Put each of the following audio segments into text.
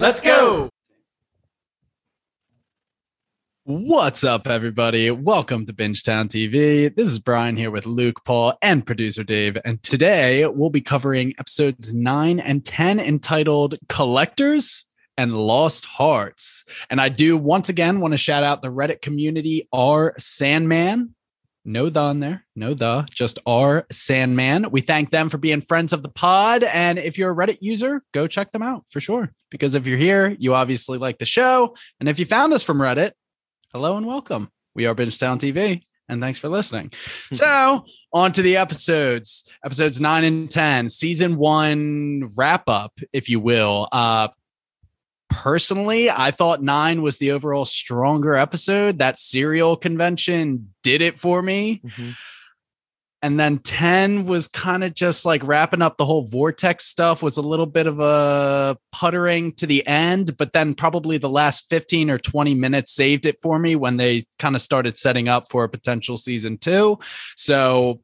Let's go. What's up, everybody? Welcome to Bingetown TV. This is Brian here with Luke, Paul, and producer Dave. And today we'll be covering episodes 9 and 10 entitled Collectors and Lost Hearts. And I do once again want to shout out the Reddit community R Sandman. No the on there, no the, just R Sandman. We thank them for being friends of the pod. And if you're a Reddit user, go check them out for sure. Because if you're here, you obviously like the show. And if you found us from Reddit, hello and welcome. We are Bingetown TV, and thanks for listening. so, on to the episodes, episodes nine and 10, season one wrap up, if you will. Uh, personally, I thought nine was the overall stronger episode. That serial convention did it for me. Mm-hmm. And then 10 was kind of just like wrapping up the whole vortex stuff, was a little bit of a puttering to the end, but then probably the last 15 or 20 minutes saved it for me when they kind of started setting up for a potential season two. So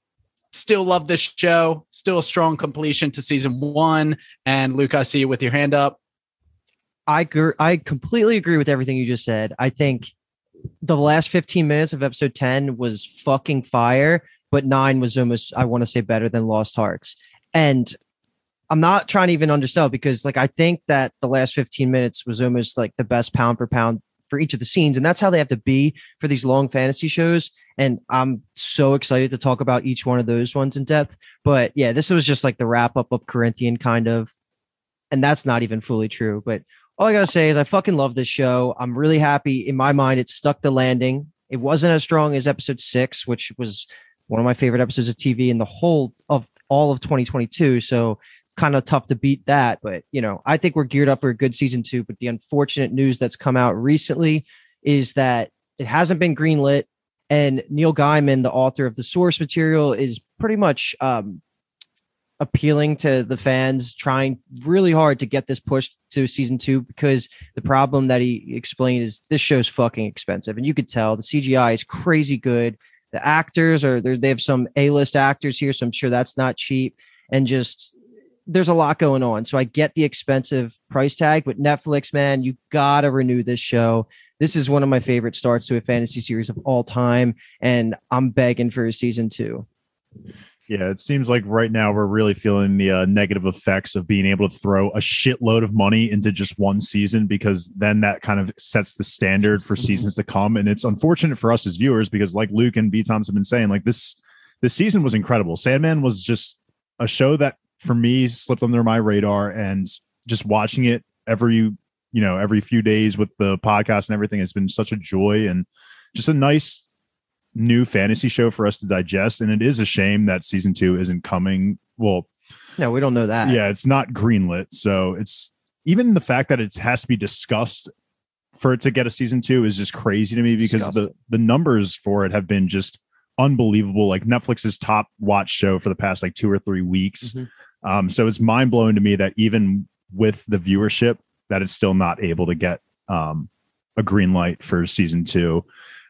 still love this show, still a strong completion to season one. And Luke, I see you with your hand up. I gr- I completely agree with everything you just said. I think the last 15 minutes of episode 10 was fucking fire, but 9 was almost I want to say better than Lost Hearts. And I'm not trying to even undersell because like I think that the last 15 minutes was almost like the best pound per pound for each of the scenes and that's how they have to be for these long fantasy shows and I'm so excited to talk about each one of those ones in depth. But yeah, this was just like the wrap up of Corinthian kind of and that's not even fully true, but all I gotta say is I fucking love this show. I'm really happy. In my mind, it stuck the landing. It wasn't as strong as episode six, which was one of my favorite episodes of TV in the whole of all of 2022. So it's kind of tough to beat that. But you know, I think we're geared up for a good season two. But the unfortunate news that's come out recently is that it hasn't been greenlit. And Neil Gaiman, the author of the source material, is pretty much um, appealing to the fans, trying really hard to get this pushed to season two because the problem that he explained is this show's fucking expensive. And you could tell the CGI is crazy good. The actors are they have some A-list actors here, so I'm sure that's not cheap. And just there's a lot going on. So I get the expensive price tag, but Netflix, man, you gotta renew this show. This is one of my favorite starts to a fantasy series of all time, and I'm begging for a season two. Yeah, it seems like right now we're really feeling the uh, negative effects of being able to throw a shitload of money into just one season because then that kind of sets the standard for seasons to come. And it's unfortunate for us as viewers because, like Luke and B Toms have been saying, like this this season was incredible. Sandman was just a show that for me slipped under my radar, and just watching it every you know every few days with the podcast and everything has been such a joy and just a nice new fantasy show for us to digest. And it is a shame that season two isn't coming. Well, No, we don't know that. yeah, it's not greenlit. So it's even the fact that it has to be discussed for it to get a season two is just crazy to me because the Disgusting. the numbers for it have been just unbelievable. Like Netflix's top watch show for the past like two or three weeks. Mhm. Um, so it's mind blowing to me that even with the viewership, that it's still not able to get um, a green light for season two.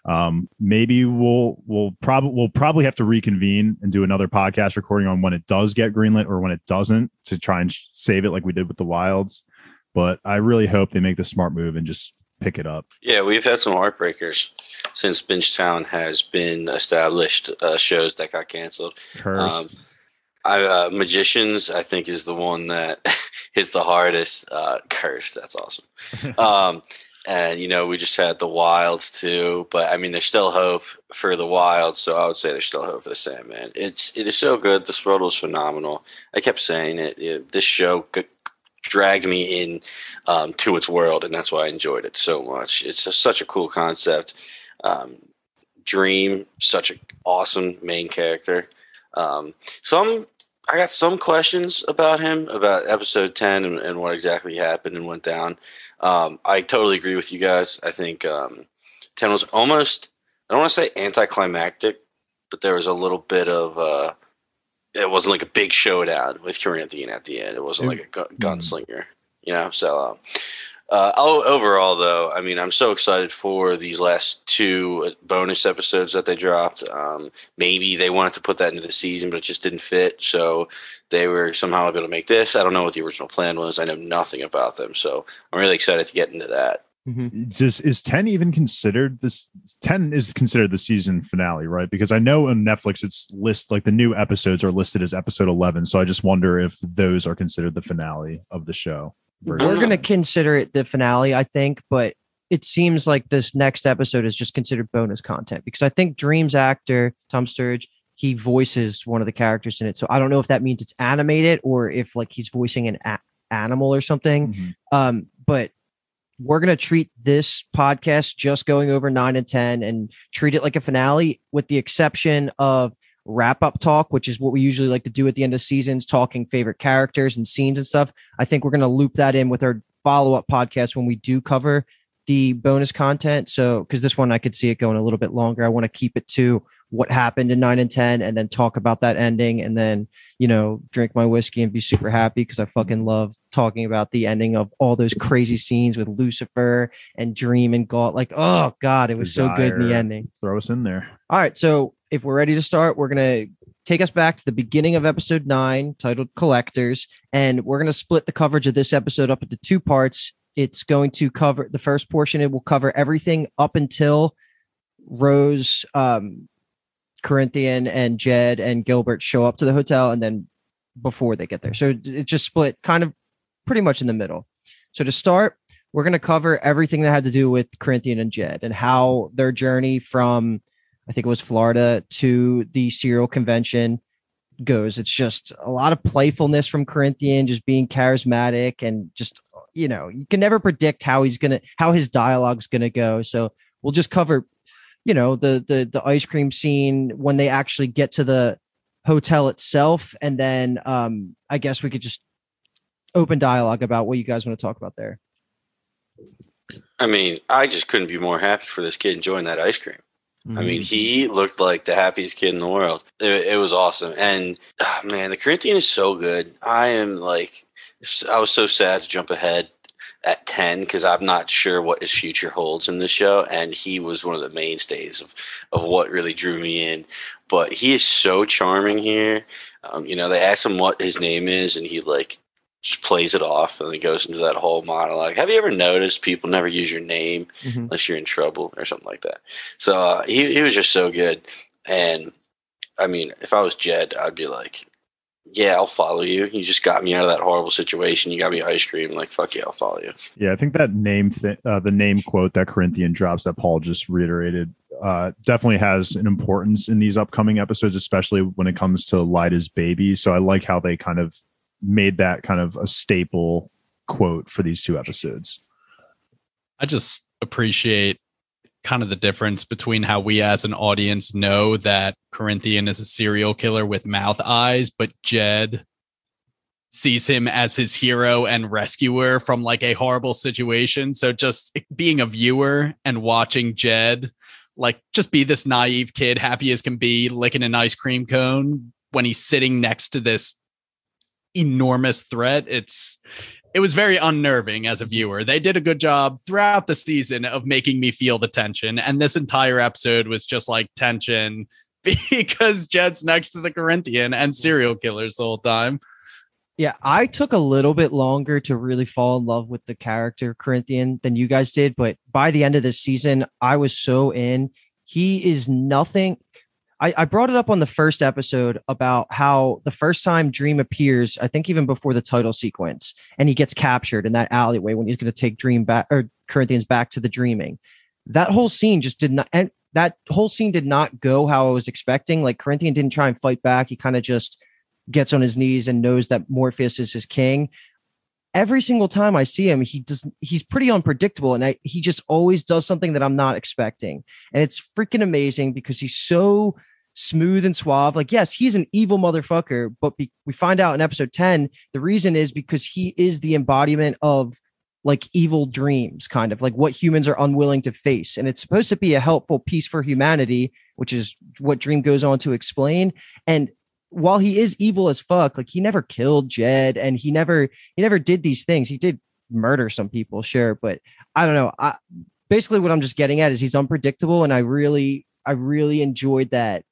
Um, maybe we'll we'll probably we'll probably have to reconvene and do another podcast recording on when it does get greenlit or when it doesn't to try and sh- save it like we did with the Wilds. But I really hope they make the smart move and just pick it up. Yeah, we've had some heartbreakers since Bingetown has been established. Uh, shows that got canceled. Curse. Um, I, uh, Magicians, I think, is the one that hits the hardest. Uh, cursed. That's awesome. um, and you know, we just had the Wilds too, but I mean, there's still hope for the Wilds. So I would say there's still hope for the Sandman. It's it is so good. This world was phenomenal. I kept saying it. it this show g- dragged me in um, to its world, and that's why I enjoyed it so much. It's just such a cool concept. Um, Dream, such an awesome main character. Um, some I got some questions about him about episode ten and, and what exactly happened and went down. Um, I totally agree with you guys. I think um, ten was almost I don't want to say anticlimactic, but there was a little bit of uh, it wasn't like a big showdown with Corinthian at the end. It wasn't like a gu- gunslinger, you know. So uh, Uh, overall, though, I mean, I'm so excited for these last two uh, bonus episodes that they dropped. Um, maybe they wanted to put that into the season, but it just didn't fit. So they were somehow able to make this. I don't know what the original plan was. I know nothing about them. So I'm really excited to get into that. Mm-hmm. Does is ten even considered this? Ten is considered the season finale, right? Because I know on Netflix it's list like the new episodes are listed as episode eleven. So I just wonder if those are considered the finale of the show. We're going to consider it the finale, I think, but it seems like this next episode is just considered bonus content because I think Dream's actor Tom Sturridge, he voices one of the characters in it. So I don't know if that means it's animated or if like he's voicing an a- animal or something. Mm-hmm. Um, but we're going to treat this podcast just going over nine and 10 and treat it like a finale, with the exception of wrap up talk, which is what we usually like to do at the end of seasons, talking favorite characters and scenes and stuff. I think we're going to loop that in with our follow up podcast when we do cover the bonus content. So, because this one I could see it going a little bit longer, I want to keep it to what happened in nine and 10 and then talk about that ending and then, you know, drink my whiskey and be super happy because I fucking love talking about the ending of all those crazy scenes with Lucifer and Dream and God. Like, oh God, it was Desire. so good in the ending. Throw us in there. All right. So if we're ready to start, we're going to take us back to the beginning of episode nine titled Collectors. And we're going to split the coverage of this episode up into two parts. It's going to cover the first portion, it will cover everything up until Rose um, Corinthian and Jed and Gilbert show up to the hotel and then before they get there. So it just split kind of pretty much in the middle. So to start, we're going to cover everything that had to do with Corinthian and Jed and how their journey from, I think it was Florida to the serial convention goes. It's just a lot of playfulness from Corinthian, just being charismatic and just, you know, you can never predict how he's going to, how his dialogue's going to go. So we'll just cover you know the the the ice cream scene when they actually get to the hotel itself and then um i guess we could just open dialogue about what you guys want to talk about there i mean i just couldn't be more happy for this kid enjoying that ice cream mm-hmm. i mean mm-hmm. he looked like the happiest kid in the world it, it was awesome and oh, man the corinthian is so good i am like i was so sad to jump ahead at 10 because I'm not sure what his future holds in the show. And he was one of the mainstays of, of what really drew me in. But he is so charming here. Um, you know, they ask him what his name is, and he like just plays it off and then goes into that whole monologue. Have you ever noticed people never use your name mm-hmm. unless you're in trouble or something like that? So uh, he, he was just so good. And I mean, if I was Jed, I'd be like, yeah, I'll follow you. You just got me out of that horrible situation. You got me ice cream. Like, fuck yeah, I'll follow you. Yeah, I think that name, th- uh, the name quote that Corinthian drops that Paul just reiterated, uh, definitely has an importance in these upcoming episodes, especially when it comes to Lyda's baby. So I like how they kind of made that kind of a staple quote for these two episodes. I just appreciate kind of the difference between how we as an audience know that Corinthian is a serial killer with mouth eyes, but Jed sees him as his hero and rescuer from like a horrible situation. So just being a viewer and watching Jed like just be this naive kid, happy as can be, licking an ice cream cone when he's sitting next to this enormous threat. It's it was very unnerving as a mm-hmm. viewer. They did a good job throughout the season of making me feel the tension. And this entire episode was just like tension because Jed's next to the Corinthian and mm-hmm. serial killers the whole time. Yeah, I took a little bit longer to really fall in love with the character Corinthian than you guys did, but by the end of this season, I was so in. He is nothing. I, I brought it up on the first episode about how the first time Dream appears, I think even before the title sequence, and he gets captured in that alleyway when he's going to take Dream back or Corinthians back to the dreaming. That whole scene just did not, and that whole scene did not go how I was expecting. Like Corinthian didn't try and fight back. He kind of just gets on his knees and knows that Morpheus is his king. Every single time I see him, he does he's pretty unpredictable and I, he just always does something that I'm not expecting. And it's freaking amazing because he's so smooth and suave. Like, yes, he's an evil motherfucker, but be- we find out in episode 10, the reason is because he is the embodiment of like evil dreams, kind of like what humans are unwilling to face. And it's supposed to be a helpful piece for humanity, which is what Dream goes on to explain. And while he is evil as fuck, like he never killed Jed and he never he never did these things. He did murder some people, sure, but I don't know. I basically what I'm just getting at is he's unpredictable, and I really, I really enjoyed that.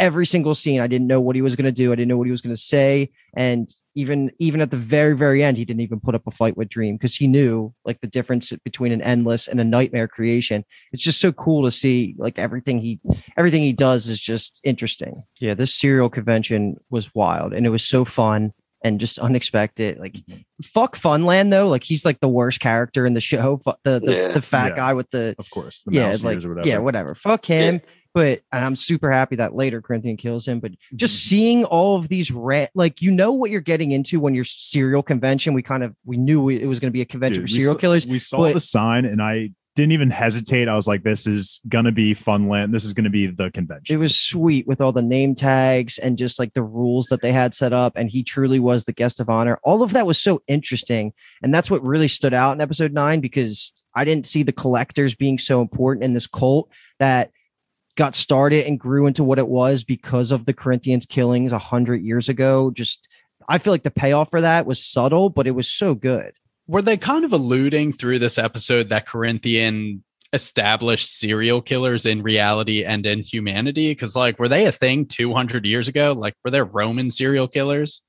Every single scene, I didn't know what he was going to do. I didn't know what he was going to say, and even even at the very very end, he didn't even put up a fight with Dream because he knew like the difference between an endless and a nightmare creation. It's just so cool to see like everything he everything he does is just interesting. Yeah, this serial convention was wild, and it was so fun and just unexpected. Like fuck Funland though, like he's like the worst character in the show. The the, Yeah. the fat Yeah. guy with the Of course. The yeah, mouse like or whatever. yeah, whatever. Fuck him. But and I'm super happy that later Corinthian kills him. But just mm-hmm. seeing all of these ra- like you know what you're getting into when you're serial convention. We kind of we knew it was going to be a convention Dude, for serial saw- killers. We saw but- the sign and I didn't even hesitate. I was like, this is gonna be Funland. This is gonna be the convention. It was sweet with all the name tags and just like the rules that they had set up. And he truly was the guest of honor. All of that was so interesting. And that's what really stood out in episode nine because I didn't see the collectors being so important in this cult that got started and grew into what it was because of the Corinthians killings a hundred years ago. Just I feel like the payoff for that was subtle, but it was so good. Were they kind of alluding through this episode that Corinthian established serial killers in reality and in humanity? Because, like, were they a thing 200 years ago? Like, were there Roman serial killers?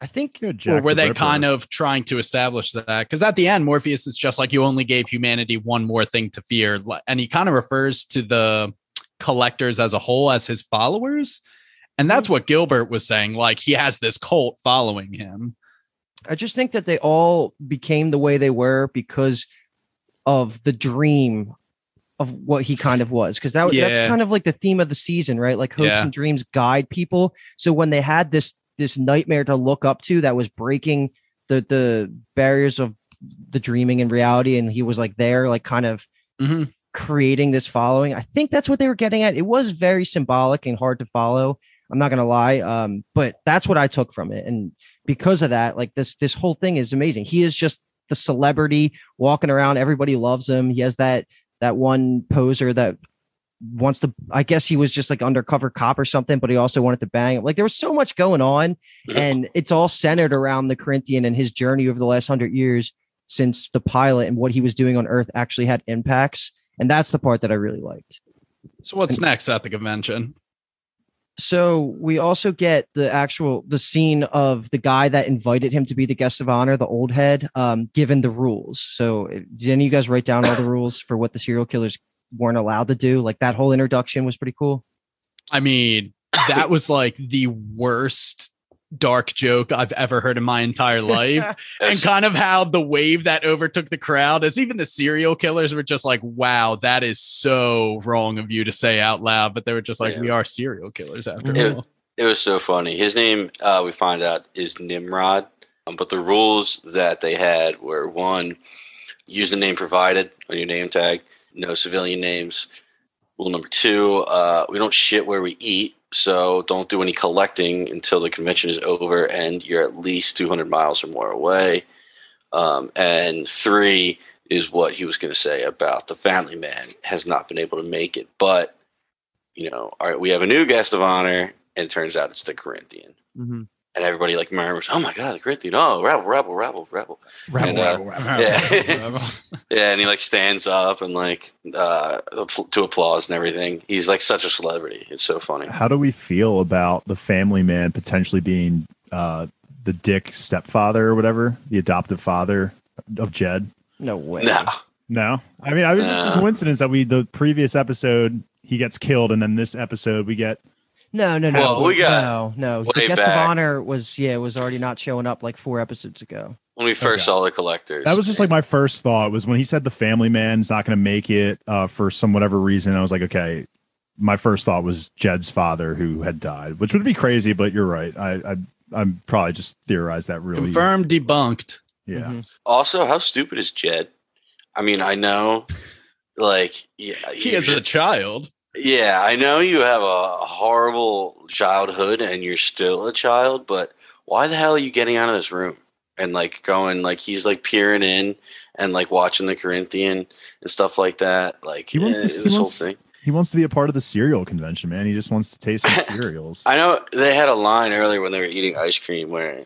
I think Yeah, or Jack were the they Ripper. kind of trying to establish that? Because at the end, Morpheus is just like, you only gave humanity one more thing to fear. And he kind of refers to the collectors as a whole as his followers. And that's hmm. what Gilbert was saying. Like, he has this cult following him. I just think that they all became the way they were because of the dream of what he kind of was. Because that that's kind of like the theme of the season, right? Like hopes Yeah. and dreams guide people. So when they had this this nightmare to look up to that was breaking the the barriers of the dreaming and reality, and he was like there, like kind of Mhm. creating this following. I think that's what they were getting at. It was very symbolic and hard to follow. I'm not gonna lie, um, but that's what I took from it, and because of that, like this this whole thing is amazing. He is just the celebrity walking around. Everybody loves him. He has that that one poser that wants to. I guess he was just like undercover cop or something, but he also wanted to bang. him. Like there was so much going on, and it's all centered around the Corinthian and his journey over the last hundred years since the pilot and what he was doing on Earth actually had impacts. And that's the part that I really liked. So, what's next at the convention? so we also get the actual the scene of the guy that invited him to be the guest of honor the old head um given the rules so uh, did any of you guys write down all the rules for what the serial killers weren't allowed to do like that whole introduction was pretty cool I mean, that was like the worst dark joke I've ever heard in my entire life. and kind of how the wave that overtook the crowd as even the serial killers were just like, wow, that is so wrong of you to say out loud. But they were just like, Yeah. we are serial killers after Mhm. all. It was so funny. His name, uh, we find out, is Nimrod. Um, but the rules that they had were one, use the name provided on your name tag, no civilian names. Rule number two, uh, we don't shit where we eat. So don't do any collecting until the convention is over and you're at least 200 miles or more away. Um, and three is what he was going to say about the family man has not been able to make it. But, you know, all right, we have a new guest of honor and it turns out it's the Corinthian. And everybody like murmurs, "Oh my god, the Corinthian! Oh, rebel, rebel, rebel, rebel!" Rebel, And, uh, rebel, rebel, yeah. rebel. Yeah, and he like stands up and like uh, to applause and everything. He's like such a celebrity. It's so funny. How do we feel about the family man potentially being uh, the dick stepfather or whatever, the adoptive father of Jed? no way No, No, I mean, I was just a coincidence that we the previous episode he gets killed, and then this episode we get no no no Well, we got no no the way guest of honor was yeah was already not showing up like four episodes ago when we first Okay. saw the collectors, that was just like my first thought was when he said the family man's not going to make it uh, for some whatever reason. I was like, okay. My first thought was Jed's father who had died, which would be crazy, but you're right. I, I I'm probably just theorized that really. Confirmed, debunked. Yeah. Mhm. Also, how stupid is Jed? I mean, I know, like, yeah, He you is a child. Yeah, I know you have a horrible childhood and you're still a child, but why the hell are you getting out of this room and like going like he's like peering in and like watching the Corinthian and stuff like that? Like He wants eh, to- he this whole wants- thing. He wants to be a part of the cereal convention, man. He just wants to taste some cereals. I know they had a line earlier when they were eating ice cream where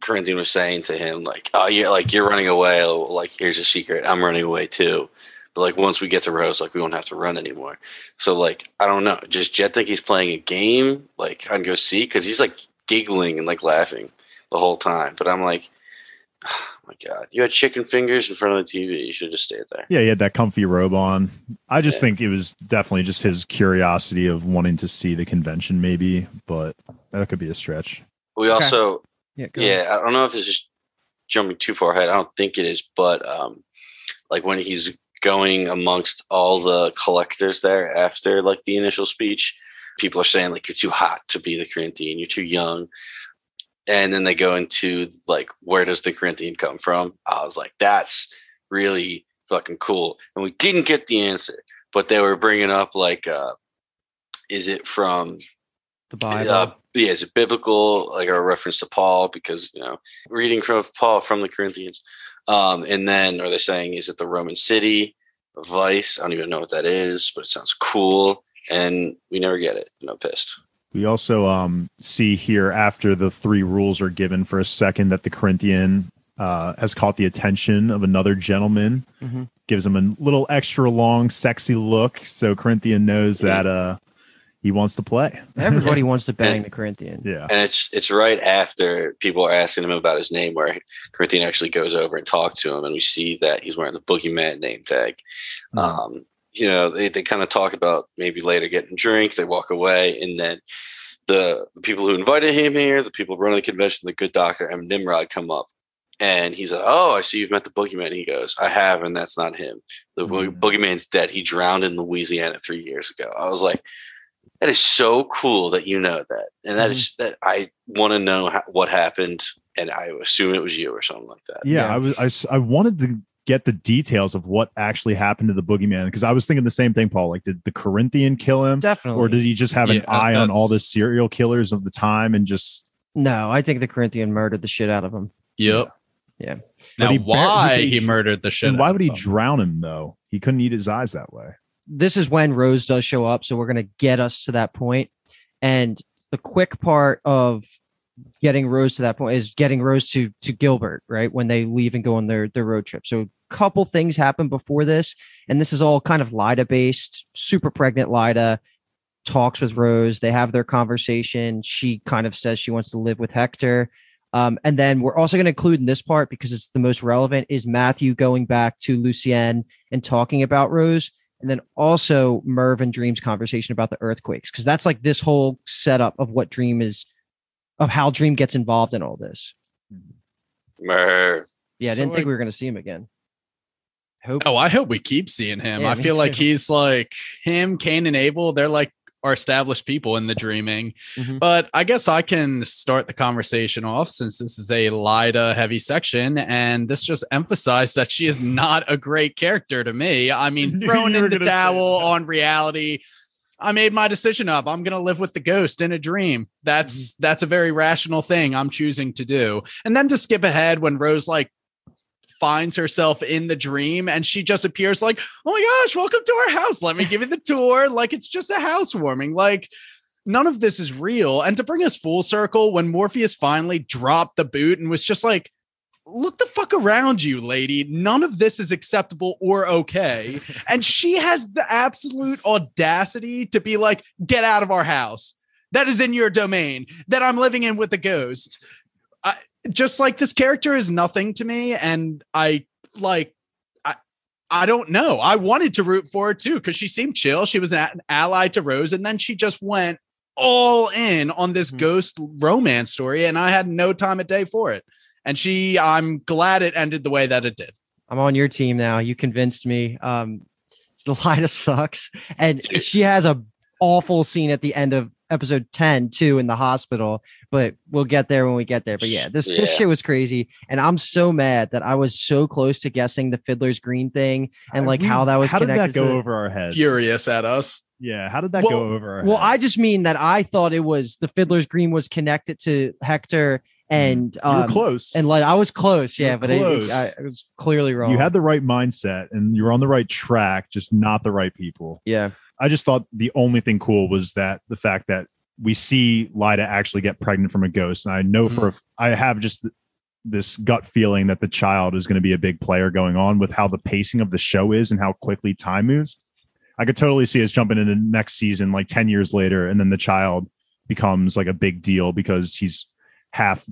Corinthian was saying to him, like, "Oh, yeah, like you're running away. Like, here's a secret. I'm running away too." But like once we get to Rose, like we won't have to run anymore. So like I don't know. Just Jed think he's playing a game? Like I'd go see because he's like giggling and like laughing the whole time. But I'm like, oh my god, you had chicken fingers in front of the TV. You should have just stayed there. Yeah, he had that comfy robe on. I just Yeah. think it was definitely just his curiosity of wanting to see the convention, maybe, but that could be a stretch. We Okay. also Yeah, go ahead. yeah, I don't know if this is jumping too far ahead. I don't think it is, but um, like when he's going amongst all the collectors there after like the initial speech, people are saying like you're too hot to be the Corinthian, you're too young. And then they go into like where does the Corinthian come from? I was like, that's really fucking cool. And we didn't get the answer, but they were bringing up like, uh, is it from The Bible. uh, yeah, is it biblical, like a reference to Paul? Because you know, reading from Paul from the Corinthians, um, and then are they saying is it the Roman city, Vice? I don't even know what that is, but it sounds cool, and we never get it. No pissed. We also um, see here after the three rules are given for a second that the Corinthian uh, has caught the attention of another gentleman, Mhm. gives him a little extra long, sexy look. So Corinthian knows that uh, he wants to play. Everybody wants to bang the Corinthian. Yeah. And it's it's right after people are asking him about his name, where Corinthian actually goes over and talks to him, and we see that he's wearing the boogeyman name tag. Um, you know, they, they kind of talk about maybe later getting drinks, they walk away, and then the, the people who invited him here, the people running the convention, the good doctor and Nimrod come up. And he's like, Oh, I see you've met the boogeyman. He goes, I have, and that's not him. The bo- Mhm. boogeyman's dead. He drowned in Louisiana three years ago. I was like, that is so cool that you know that, and that mm-hmm. is that I want to know how, what happened, and I assume it was you or something like that. yeah, Yeah. I was I s- I wanted to get the details of what actually happened to the boogeyman because I was thinking the same thing, Paul. Like, did the Corinthian kill him, Definitely. or did he just have an Yeah, uh, eye on all the serial killers of the time and just no, I think the Corinthian murdered the shit out of him. Yep. Yeah. But Now, he bar- why he- he, murdered the shit? and why would he them. drown him though? He couldn't eat his eyes that way. This is when Rose does show up, so we're gonna get us to that point. And the quick part of getting Rose to that point is getting Rose to to Gilbert, right? When they leave and go on their their road trip. So a couple things happen before this, and this is all kind of Lyda based. Super pregnant Lyda talks with Rose. They have their conversation. She kind of says she wants to live with Hector. Um, and then we're also going to include in this part because it's the most relevant is Matthew going back to Lucienne and talking about Rose. And then also Merv and Dream's conversation about the earthquakes, because that's like this whole setup of what Dream is, of how Dream gets involved in all this. Merv. Yeah, I didn't think I- we were going to see him again. Hope. Oh, I hope we keep seeing him. Yeah, I me feel like he's like him, Cain, and Abel. They're like our established people in the dreaming. Mhm. But I guess I can start the conversation off since this is a Lyda heavy section, and this just emphasized that she is not a great character to me. I mean, Knew throwing in the towel on reality. I made my decision up. I'm gonna live with the ghost in a dream. That's Mm-hmm. that's a very rational thing I'm choosing to do. And then to skip ahead when Rose like finds herself in the dream and she just appears like, oh my gosh, welcome to our house. Let me give you the tour. Like it's just a housewarming. Like none of this is real. And to bring us full circle, when Morpheus finally dropped the boot and was just like, look the fuck around you, lady. None of this is acceptable or okay. And she has the absolute audacity to be like, get out of our house. That is in your domain that I'm living in with a ghost. Just like this character is nothing to me. And I like, I, I don't know. I wanted to root for her too because she seemed chill. She was an, ally to Rose. And then she just went all in on this Mhm. ghost romance story. And I had no time of day for it. And she, I'm glad it ended the way that it did. I'm on your team now. You convinced me. Um, Lyda sucks, and Dude. she has a awful scene at the end of episode 10 too in the hospital but we'll get there when we get there but yeah this this shit was crazy and i'm so mad that i was so close to guessing the fiddler's green thing and like We- how that was how did that go to- over our heads? Furious at us. Yeah, how did that Well- go over our well i just mean that i thought it was the fiddler's green was connected to hector and you were um, close. and like i was close You yeah were but it, close. I, I was clearly wrong you had the right mindset and you were on the right track, just not the right people. yeah I just thought the only thing cool was that the fact that we see Lyda actually get pregnant from a ghost. And I know for I have just this gut feeling that the child is going to be a big player going on with how the pacing of the show is and how quickly time moves. I could totally see us jumping into next season like 10 years later and then the child becomes like a big deal because he's half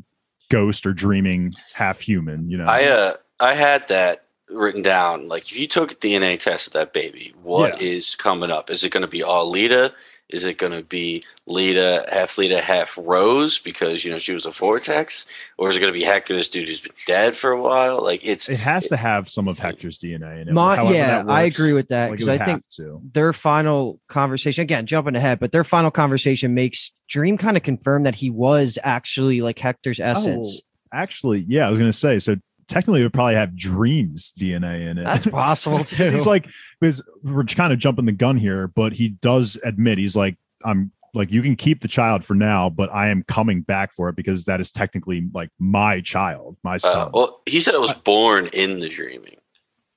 ghost or dreaming, half human, you know. I uh I had that written down. Like if you took a DNA test of that baby, what is coming up? Is it going to be all Lita? Is it going to be Lita, half Lita, half Rose because you know she was a vortex, or is it going to be Hector, this dude who's been dead for a while? Like it's it has to have some of Hector's DNA in it. My, yeah, that I agree with that because would I think to. their final conversation again, jumping ahead, but their final conversation makes Dream kind of confirm that he was actually like Hector's oh, essence. Actually, yeah, I was going to say so. Technically, it would probably have Dreams DNA in it. That's possible too. he's like because we're kind of jumping the gun here, but he does admit he's like I'm like you can keep the child for now, but I am coming back for it because that is technically like my child, my son. uh, well, he said it was born in the dreaming,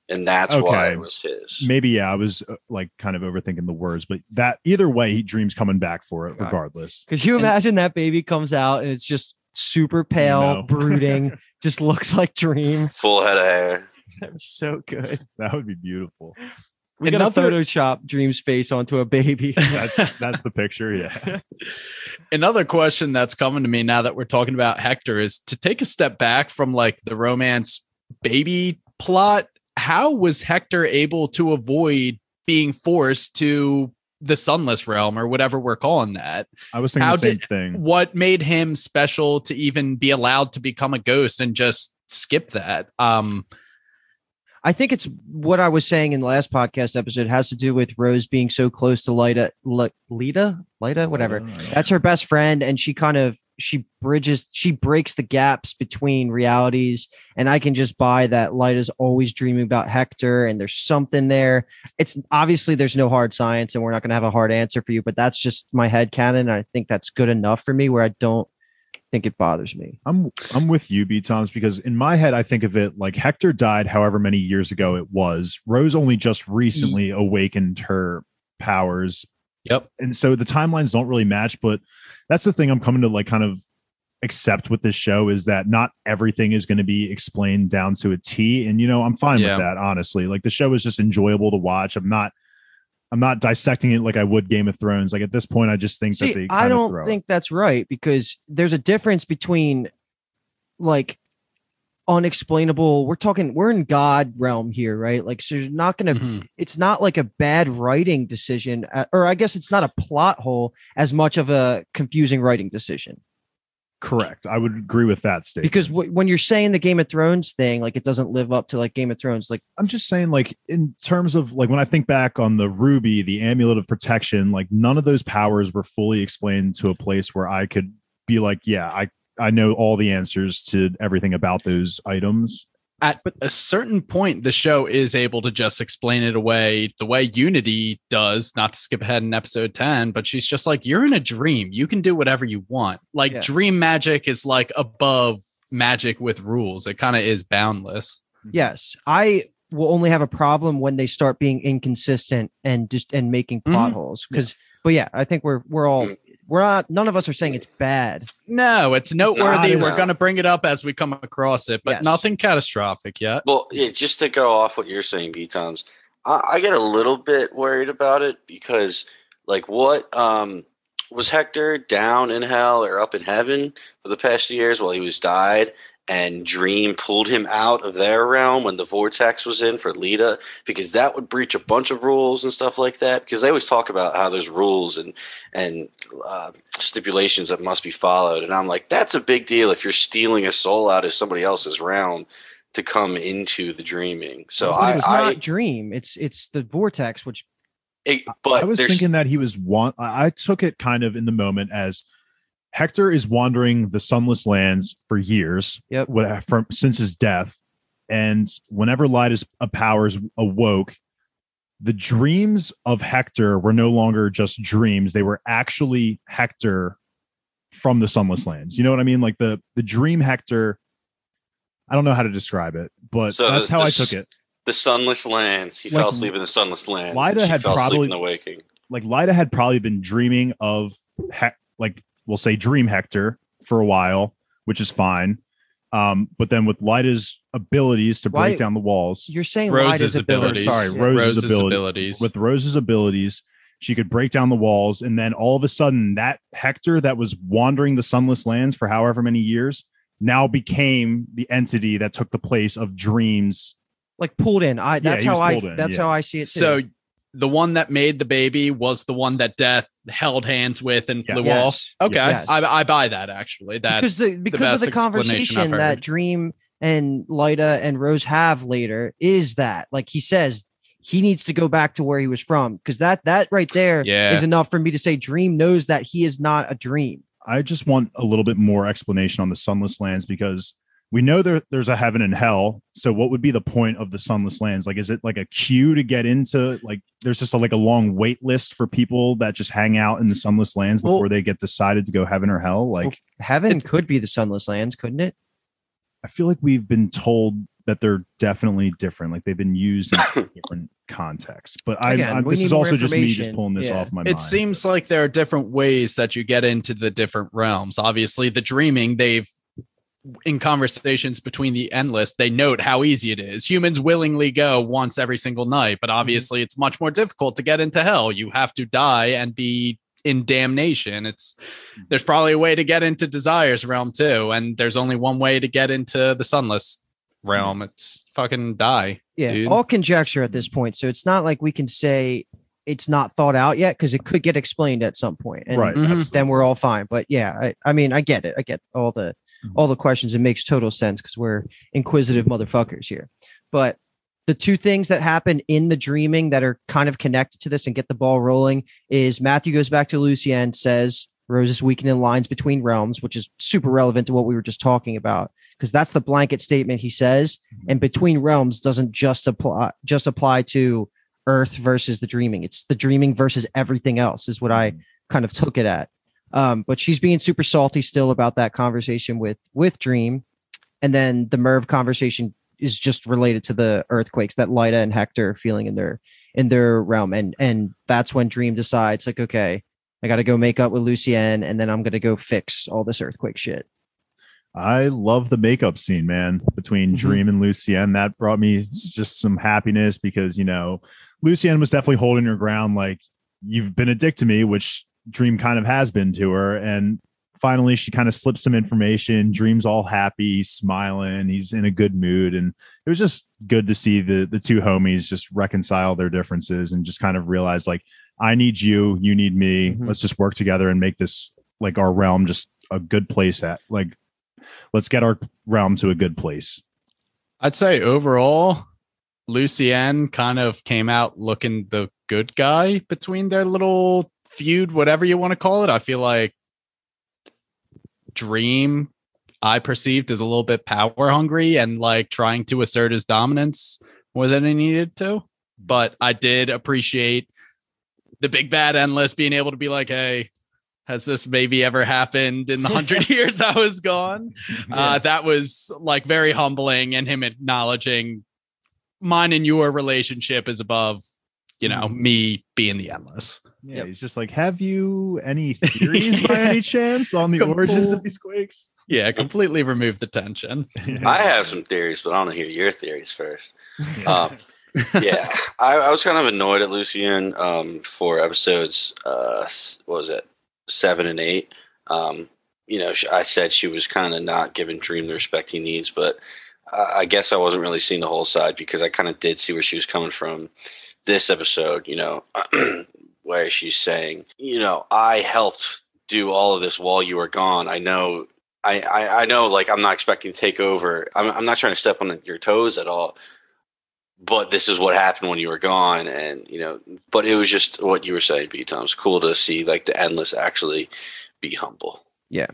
and that's why it was his. Maybe yeah, I was uh, like kind of overthinking the words, but that either way, he dreams coming back for it God. regardless. Could you And- imagine that baby comes out and it's just super pale, No. brooding, just looks like Dream? Full head of hair. That was so good. That would be beautiful. We got to Photoshop Dream's face onto a baby. That's that's the picture. Yeah. Another question that's coming to me now that we're talking about Hector is to take a step back from like the romance baby plot. How was Hector able to avoid being forced to the sunless realm or whatever we're calling that? I was thinking How the same did- thing. What made him special to even be allowed to become a ghost and just skip that? Um, I think it's what I was saying in the last podcast episode has to do with Rose being so close to Lita, L- Lita, Lita, whatever. That's her best friend, and she kind of she bridges, she breaks the gaps between realities. And I can just buy that Lita's always dreaming about Hector, and there's something there. It's obviously there's no hard science, and we're not going to have a hard answer for you, but that's just my head canon. I think that's good enough for me, where I don't think it bothers me. I'm I'm with you, B Toms, because in my head I think of it like Hector died however many years ago it was. Rose only just recently awakened her powers. Yep. And so the timelines don't really match, but that's the thing I'm coming to like kind of accept with this show is that not everything is going to be explained down to a T. And you know, I'm fine Yeah. with that, honestly. Like the show is just enjoyable to watch. I'm not I'm not dissecting it like I would Game of Thrones. Like at this point, I just think that See, they I don't throw. think that's right because there's a difference between like unexplainable. We're talking, we're in God realm here, right? Like, so you're not going to, mhm. it's not like a bad writing decision, uh, or I guess it's not a plot hole as much of a confusing writing decision. Correct. I would agree with that statement. Because w- when you're saying the Game of Thrones thing, like it doesn't live up to like Game of Thrones, like I'm just saying, like, in terms of like when I think back on the ruby, the amulet of protection, like none of those powers were fully explained to a place where I could be like, yeah, I I know all the answers to everything about those items. At a certain point, the show is able to just explain it away the way Unity does, not to skip ahead in episode 10, but she's just like, You're in a dream. You can do whatever you want. Like, Yeah. dream magic is like above magic with rules, it kind of is boundless. Yes, I will only have a problem when they start being inconsistent and just and making plot Mhm. holes. Because, but yeah, I think we're we're all we're not. None of us are saying it's bad. No, it's noteworthy. it's We're going to bring it up as we come across it, but Yes. nothing catastrophic yet. Well, yeah, just to go off what you're saying, B Toms, I, I get a little bit worried about it because, like, what um, was Hector down in hell or up in heaven for the past years while he was died? And Dream pulled him out of their realm when the vortex was in for Lita, because that would breach a bunch of rules and stuff like that. Because they always talk about how there's rules and and uh, stipulations that must be followed, and I'm like, that's a big deal if you're stealing a soul out of somebody else's realm to come into the dreaming. So But I, it's I, not dream. It's it's the vortex, which it- but I was thinking that he was one. I I took it kind of in the moment as Hector is wandering the sunless lands for years. Yep. what- From since his death, and whenever Lyda's uh, powers awoke, the dreams of Hector were no longer just dreams; they were actually Hector from the sunless lands. You know what I mean? Like the the dream Hector. I don't know how to describe it, but So that's the- how the I s- took it. the sunless lands. He Like, fell asleep in the sunless lands. Lyda had fell asleep probably- in the waking. like Lyda had probably been dreaming of Hec- like we'll say Dream Hector for a while, which is fine. Um, but then with Lyda's abilities to break Why- down the walls, You're saying Rose's Lyda's abilities. abilities. Sorry, Yeah. Rose's Rose's ability- abilities. with Rose's abilities, she could break down the walls, and then all of a sudden, that Hector that was wandering the sunless lands for however many years now became the entity that took the place of Dreams. like pulled in. I that's he was how I pulled in, that's yeah. how I see it. Too. so the one that made the baby was the one that Death held hands with and flew Yes. off. Okay, Yes. I, I buy that actually. That's because the, because best of the conversation that. Dream and Lyda and Rose have later is that like he says he needs to go back to where he was from because that that right there is Yeah. enough for me to say Dream knows that he is not a dream. I just want a little bit more explanation on the sunless lands because we know there, there's a heaven and hell. So what would be the point of the sunless lands? Like, is it like a queue to get into like there's just a, like a long wait list for people that just hang out in the sunless lands Well- before they get decided to go heaven or hell? Like, Heaven could be the sunless lands, couldn't it? I feel like we've been told that they're definitely different. Like they've been used in different contexts. But I, Again, I'm, this is also just me just pulling this Yeah. off my it mind. seems like there are different ways that you get into the different realms. Obviously, the dreaming, they've in conversations between the endless, they note how easy it is. Humans willingly go once every single night, but mm-hmm. obviously it's much more difficult to get into hell. You have to die and be in damnation. It's mm-hmm. there's probably a way to get into desires realm too, and there's only one way to get into the sunless realm. Mm-hmm. It's fucking die. Yeah, dude. all conjecture at this point. So it's not like we can say it's not thought out yet because it could get explained at some point, and right. Then we're all fine. But yeah, I, I mean, I get it. I get all the. Mm-hmm. all the questions. It makes total sense because we're inquisitive motherfuckers here. But the two things that happen in the dreaming that are kind of connected to this and get the ball rolling is Matthew goes back to Lucienne, says Rose is weakening lines between realms, which is super relevant to what we were just talking about because that's the blanket statement he says. Mm-hmm. And between realms doesn't just apply just apply to Earth versus the dreaming. It's the dreaming versus everything else is what I mm-hmm. kind of took it at. Um, but she's being super salty still about that conversation with with Dream, and then the Merv conversation is just related to the earthquakes that Lyda and Hector are feeling in their in their realm, and and that's when Dream decides like, okay, I got to go make up with Lucienne, and then I'm gonna go fix all this earthquake shit. I love the makeup scene, man, between Mhm. Dream and Lucienne. That brought me just some happiness because, you know, Lucienne was definitely holding her ground. Like, you've been a dick to me, which Dream kind of has been to her. And finally, she kind of slips some information. Dream's all happy, smiling, he's in a good mood. And it was just good to see the, the two homies just reconcile their differences and just kind of realize, like, I need you, you need me. Mhm. Let's just work together and make this like our realm just a good place at like let's get our realm to a good place. I'd say overall, Lucienne kind of came out looking the good guy between their little feud, whatever you want to call it. I feel like Dream, I perceived as a little bit power hungry and like trying to assert his dominance more than he needed to. But I did appreciate the big bad endless being able to be like, hey, has this maybe ever happened in the hundred years I was gone? Uh, that was like very humbling and him acknowledging mine and your relationship is above, you know, me being the endless. Yeah, Yep. he's just like, have you any theories by any chance on the origins of these quakes? Yeah, completely remove the tension. I have some theories, but I want to hear your theories first. Um, yeah, I, I was kind of annoyed at Lucienne um, for episodes. Uh, what was it, seven and eight? Um, you know, sh I said she was kind of not giving Dream the respect he needs, but I, I guess I wasn't really seeing the whole side because I kind of did see where she was coming from. This episode, you know, where she's saying, you know, I helped do all of this while you were gone. I know. I, I, I know, like, I'm not expecting to take over. I'm, I'm not trying to step on your toes at all but this is what happened when you were gone and you know but it was just what you were saying b tom it's cool to see like the endless actually be humble Yeah,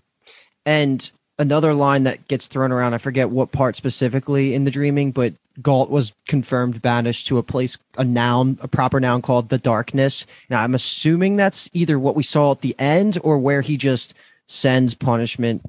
And another line that gets thrown around, I forget what part specifically in the dreaming, but Gault was confirmed banished to a place, a noun, a proper noun called the darkness. Now, I'm assuming that's either what we saw at the end or where he just sends punishment,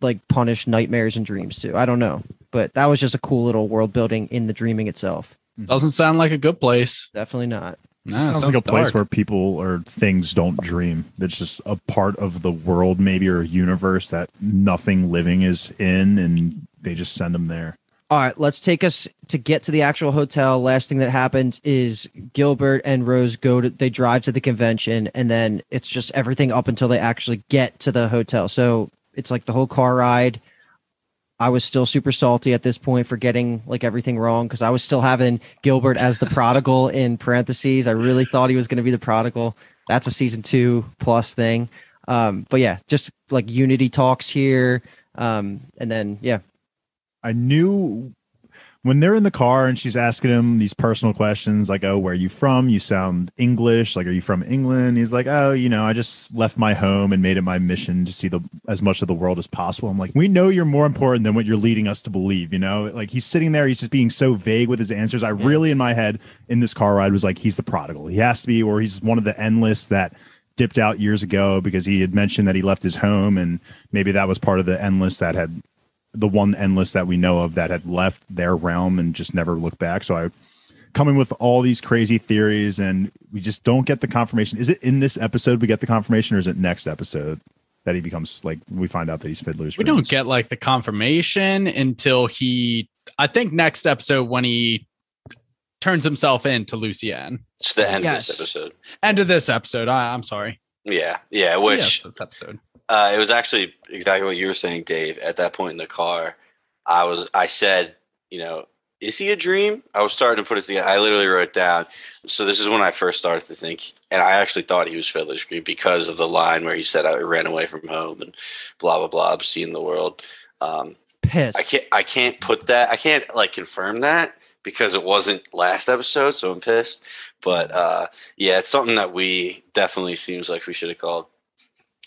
like punish nightmares and dreams to. I don't know. But that was just a cool little world building in the dreaming itself. Doesn't sound like a good place. Definitely not. Nah, sounds, like sounds a place where people or things don't dream. It's just a part of the world, maybe or a universe that nothing living is in, and they just send them there. All right, let's take us to get to the actual hotel. Last thing that happens is Gilbert and Rose go to they drive to the convention and then it's just everything up until they actually get to the hotel. So it's like the whole car ride. I was still super salty at this point for getting like everything wrong because I was still having Gilbert as the prodigal in parentheses. I really thought he was going to be the prodigal. That's a season two plus thing. Um, but yeah, just like unity talks here. Um, and then yeah, I knew when they're in the car and she's asking him these personal questions like, "Oh, where are you from? You sound English. Like, are you from England?" He's like, "Oh, you know, I just left my home and made it my mission to see the as much of the world as possible." I'm like, "We know you're more important than what you're leading us to believe." You know, like he's sitting there, he's just being so vague with his answers. I really, in my head, in this car ride, was like, "He's the prodigal. He has to be, or he's one of the endless that." dipped out years ago because he had mentioned that he left his home and maybe that was part of the endless that had the one endless that we know of that had left their realm and just never looked back. So I coming with all these crazy theories and we just don't get the confirmation. Is it in this episode we get the confirmation or is it next episode that he becomes like we find out that he's Fiddler's we don't get like the confirmation until he i think next episode when he turns himself in to lucienne It's the end Yes. of this episode. end of this episode I, i'm sorry Yeah, yeah. yes, Which this episode uh, it was actually exactly what you were saying, Dave. At that point in the car, I was I said, you know, is he a dream? I was starting to put it together. I literally wrote down. So this is when I first started to think, and I actually thought he was Fiddler's Green because of the line where he said I ran away from home and blah blah blah, seeing the world. Um, pissed. I can't I can't put that I can't like confirm that because it wasn't last episode, so I'm pissed. But uh yeah, it's something that we definitely seems like we should have called.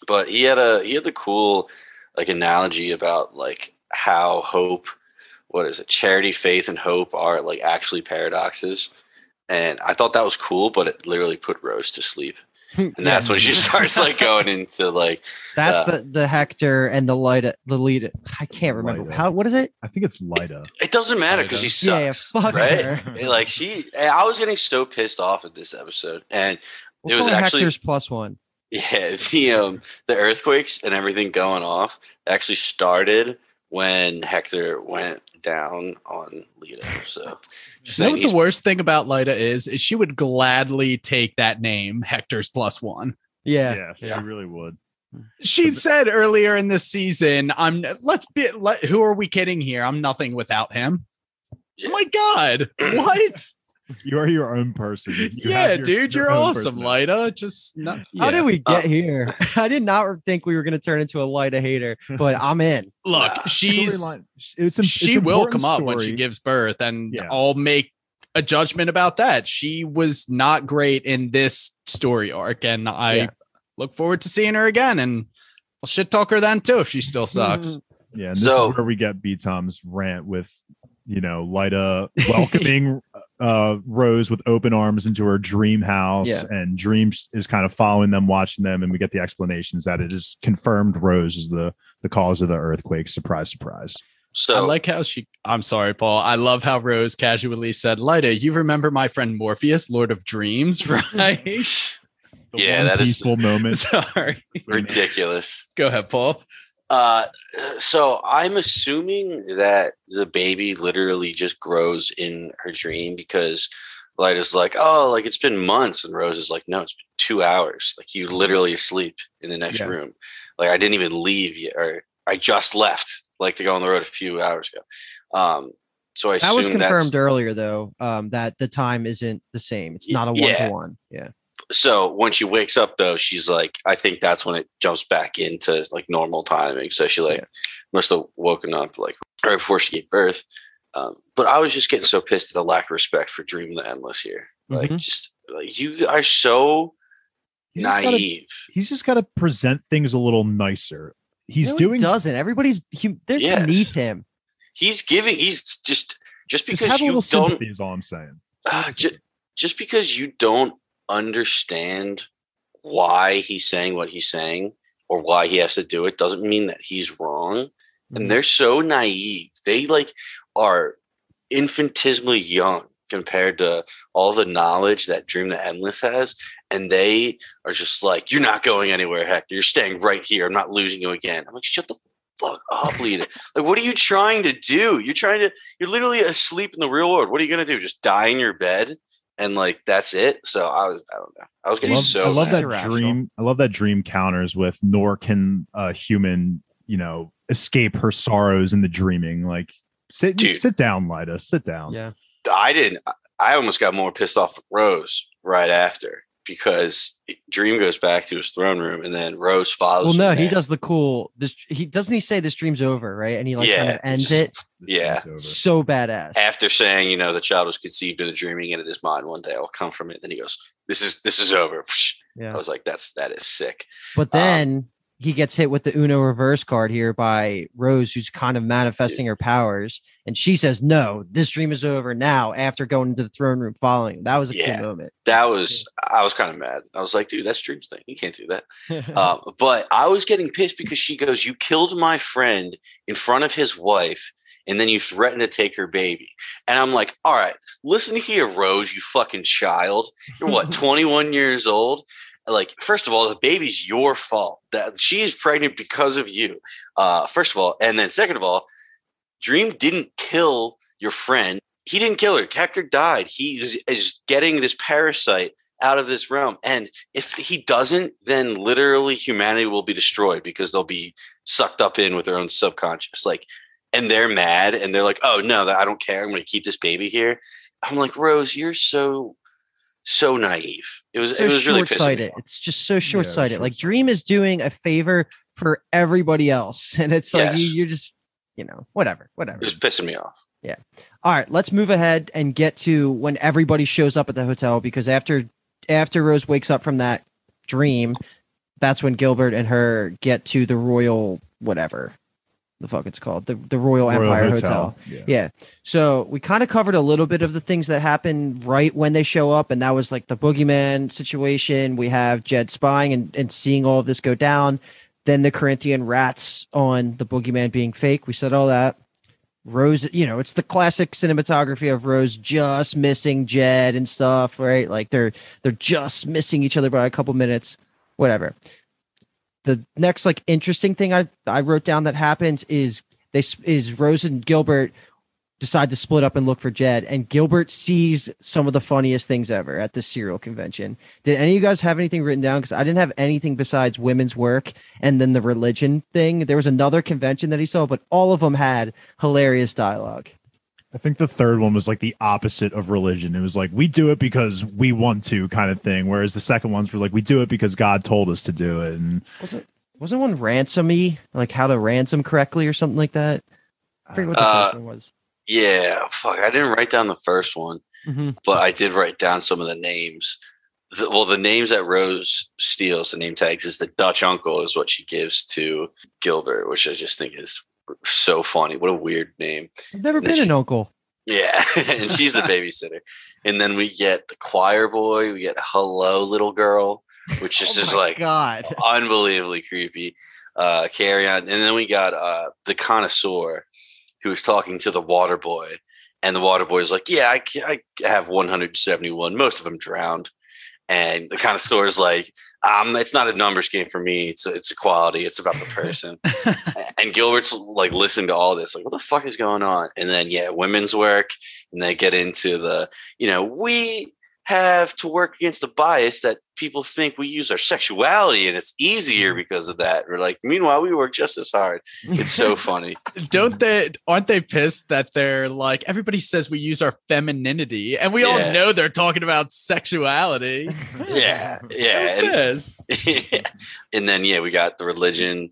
But he had a he had the cool like analogy about like how hope what is it charity faith and hope are like actually paradoxes and i thought that was cool but it literally put rose to sleep and that's when she starts like going into like That's uh, the the Hector and the light the lead. I can't remember Lyta. how. What is it? I think it's Lida. it doesn't matter because he Yeah, yeah, fuck right her. Like she i was getting so pissed off at this episode and We'll It was actually- Hector's plus one. Yeah, the um the earthquakes and everything going off actually started when Hector went down on Lita. So you know what the worst thing about Lida is is she would gladly take that name hector's plus one Yeah, Yeah, she really would. she said earlier in this season i'm let's be let, who are we kidding here i'm nothing without him Yeah. oh my god what You are your own person. You yeah your- dude your you're awesome personality. Lida. just not How did we get Uh, here? I did not think we were going to turn into a Lida hater, but I'm in. look Nah. she's It's, it's she will important come up when she gives birth and Yeah. i'll make a judgment about that she was not great in this story arc and i Yeah. look forward to seeing her again and i'll shit talk her then too if she still sucks Yeah, and this So- is where we get B Tom's rant with, you know, Lida welcoming uh Rose with open arms into her dream house, Yeah. and Dreams is kind of following them, watching them, and we get the explanations that it is confirmed Rose is the the cause of the earthquake. Surprise, surprise. so I like how she. I'm sorry, Paul. I love how Rose casually said, "Lida, you remember my friend Morpheus, Lord of Dreams, right?" The Yeah, one that is- peaceful moment. sorry. ridiculous. Go ahead, Paul. Uh so I'm assuming that the baby literally just grows in her dream because Lida's like, oh, like it's been months, and Rose is like, no, it's been two hours. Like you literally asleep in the next Yeah. room. Like I didn't even leave yet, or I just left, like to go on the road a few hours ago. Um, so I That was confirmed earlier, though. Um, that the time isn't the same. It's not a one to one. Yeah. So when she wakes up though she's like i think that's when it jumps back into like normal timing so she like Yeah. must have woken up like right before she gave birth um, but i was just getting so pissed at the lack of respect for dream the endless here like Mhm. just like you are so He's just gotta- naive he's just got to present things a little nicer. He's No, he doing doesn't. Everybody's he, they're Yes. beneath him. he's giving he's just just just because have a you little don't. Is all I'm saying. uh, ju- just because you don't understand why he's saying what he's saying or why he has to do it doesn't mean that he's wrong Mhm. and they're so naive they like are infinitesimally young compared to all the knowledge that Dream the Endless has. And they are just like, You're not going anywhere, Hector. You're staying right here. I'm not losing you again. I'm like, Shut the fuck up, Lita. like, what are you trying to do? You're trying to, you're literally asleep in the real world. What are you going to do? Just die in your bed? And like, that's it. So I was, I don't know. I was I getting love, so I love that Irrational. dream. I love that dream counters with nor can a human, you know, escape her sorrows in the dreaming. Like sit Dude. sit down, Lida. Sit down. Yeah. I didn't. I almost got more pissed off with Rose right after because Dream goes back to his throne room and then Rose follows. Well, no, him he there. does the cool. This he doesn't he say this dream's over, right? And he like kind of ends just- it. Yeah. So badass. After saying, you know, the child was conceived in a dreaming and it is mine. One day I'll come from it. Then he goes, "This is this is over." Yeah. I was like, "That's that is sick." But Um, then he gets hit with the Uno reverse card here by Rose, who's kind of manifesting her powers, and she says, "No, this dream is over now." After going into the throne room, following that was a Yeah. cool moment. That was I was kind of mad. I was like, "Dude, that's Dream's thing. You can't do that." Um, but I was getting pissed because she goes, "You killed my friend in front of his wife, and then you threatened to take her baby." And I'm like, "All right, listen here, Rose, you fucking child. You're what, 21 years old? Like, first of all, the baby's your fault. That she is pregnant because of you. Uh, first of all, and then second of all, Dream didn't kill your friend. He didn't kill her. Hector died. He is, is getting this parasite out of this realm. And if he doesn't, then literally humanity will be destroyed because they'll be sucked up in with their own subconscious. Like, and they're mad and they're like, oh no, I don't care. I'm going to keep this baby here. I'm like, Rose, you're so, so naive. It was, so it was really short sighted. It's just so short sighted. Like. Dream is doing a favor for everybody else, and it's like you, you're just, you know, whatever, whatever. It was pissing me off. Yeah. All right, let's move ahead and get to when everybody shows up at the hotel because after after Rose wakes up from that dream, that's when Gilbert and her get to the Royal whatever the fuck it's called the the Royal, Royal Empire Hotel. Yeah. Yeah. So we kind of covered a little bit of the things that happen right when they show up, and that was like the boogeyman situation. We have Jed spying and, and seeing all of this go down. Then the Corinthian rats on the boogeyman being fake. We said all that. Rose, you know, it's the classic cinematography of Rose just missing Jed and stuff, right? Like they're they're just missing each other by a couple minutes, whatever. The next like interesting thing I I wrote down that happens is they is Rose and Gilbert decide to split up and look for Jed, and Gilbert sees some of the funniest things ever at the serial convention. Did any of you guys have anything written down? Because I didn't have anything besides women's work and then the religion thing. There was another convention that he saw, but all of them had hilarious dialogue. I think the third one was like the opposite of religion. It was like we do it because we want to kind of thing. Whereas the second ones were like we do it because God told us to do it. And Wasn't wasn't one ransomy like how to ransom correctly or something like that? I forget what the Uh, first one was. Yeah. Fuck. I didn't write down the first one. Mhm. but I did write down some of the names. The, well, the names that Rose steals, the name tags, is the Dutch uncle, is what she gives to Gilbert, which I just think is so funny. What a weird name. I've never been she- an uncle. Yeah. and she's the babysitter. And then we get the choir boy, we get hello, little girl, which is Oh just like God. unbelievably creepy. Uh, carry on, and then we got uh, the connoisseur who was talking to the water boy, and the water boy is like, "Yeah, I, I have 171. Most of them drowned." And the connoisseur is like, um, "It's not a numbers game for me. It's a, it's equality. It's about the person." and Gilbert's like listening to all this, like, "What the fuck is going on?" And then yeah, women's work, and they get into the, you know, we have to work against the bias that people think we use our sexuality and it's easier mm. because of that. We're like, meanwhile, we work just as hard. It's so funny. Don't they? Aren't they pissed that they're like everybody says we use our femininity, and we all know they're talking about sexuality. Yeah. Yeah. And, pissed. and then, yeah, we got the religion.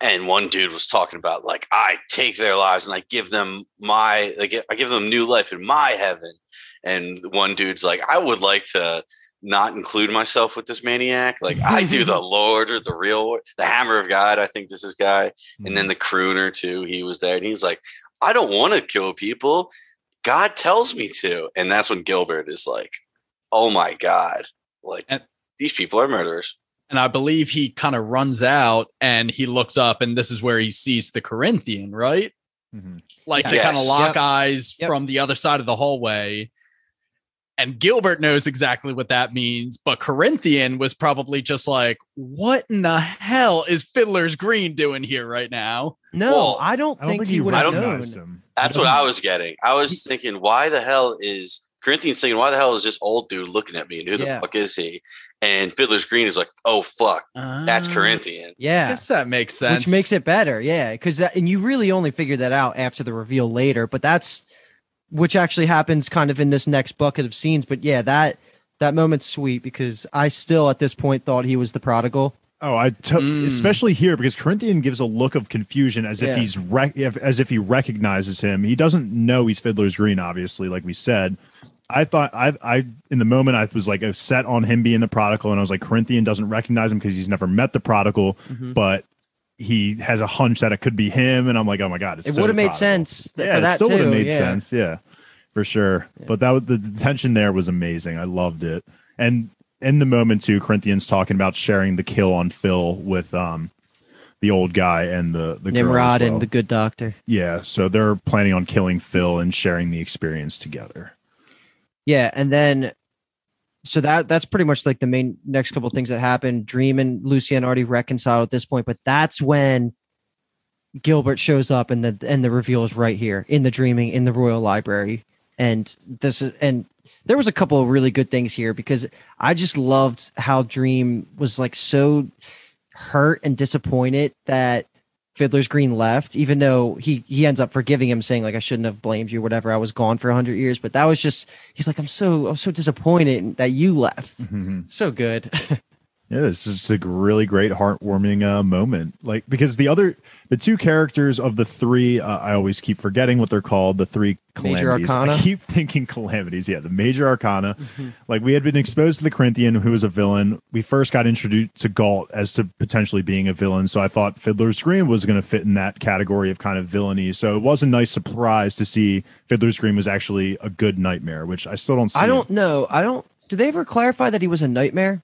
And one dude was talking about like, I take their lives and I give them my, like, I give them new life in my heaven. And one dude's like, I would like to not include myself with this maniac. Like I do the Lord or the real, the Hammer of God. I think this is guy. and then the crooner too he was there and he's like i don't want to kill people god tells me to and that's when gilbert is like oh my god like And- these people are murderers And I believe he kind of runs out and he looks up, and this is where he sees the Corinthian, right? Mhm. Like they kind of lock Yep. eyes Yep. from the other side of the hallway. And Gilbert knows exactly what that means, but Corinthian was probably just like, "What in the hell is Fiddler's Green doing here right now?" No, Well, I don't I don't think, think he he would have recognized known. him. That's what I was getting. I was thinking, why the hell is Corinthians thinking, why the hell is this old dude looking at me? And who the Yeah. fuck is he? And Fiddler's Green is like, oh fuck, that's Uh, Corinthian. I Yeah. guess that makes sense. Which makes it better, yeah. Because and you really only figure that out after the reveal later, but that's which actually happens kind of in this next bucket of scenes. But yeah, that that moment's sweet because I still at this point thought he was the prodigal. Oh, I Mm. especially here because Corinthian gives a look of confusion as Yeah. if he's rec- if, as if he recognizes him. He doesn't know he's Fiddler's Green, obviously, like we said. I thought I I in the moment I was like set on him being the prodigal, and I was like Corinthian doesn't recognize him because he's never met the prodigal, Mhm. but he has a hunch that it could be him, and I'm like, oh my god, it's It so would have made sense th- Yeah, for it still would have made yeah. sense, yeah, for sure. Yeah. But that was the, tension there was amazing. I loved it, and in the moment too, Corinthians talking about sharing the kill on Phil with um the old guy and the the Nimrod well. and the good doctor. yeah. So they're planning on killing Phil and sharing the experience together. Yeah, and then so that that's pretty much like the main next couple things that happened. Dream and Lucienne already reconciled at this point, but that's when Gilbert shows up and the and the reveal is right here in the dreaming in the Royal Library. And this is and there was a couple of really good things here because I just loved how Dream was like so hurt and disappointed that Fiddler's Green left, even though he he ends up forgiving him, saying like I shouldn't have blamed you, whatever. I was gone for a hundred years, but that was just he's like I'm so I'm so disappointed that you left. Mm-hmm. So good. Yeah, this was a really great, heartwarming uh, moment. Like because the other, the two characters of the three, uh, I always keep forgetting what they're called. The three Major calamities. Arcana? I keep thinking calamities. Yeah, the major arcana. Like we had been exposed to the Corinthian, who was a villain. We first got introduced to Gault as to potentially being a villain. So I thought Fiddler's Green was going to fit in that category of kind of villainy. So it was a nice surprise to see Fiddler's Green was actually a good nightmare, which I still don't see. I don't know. I don't. Did they ever clarify that he was a nightmare?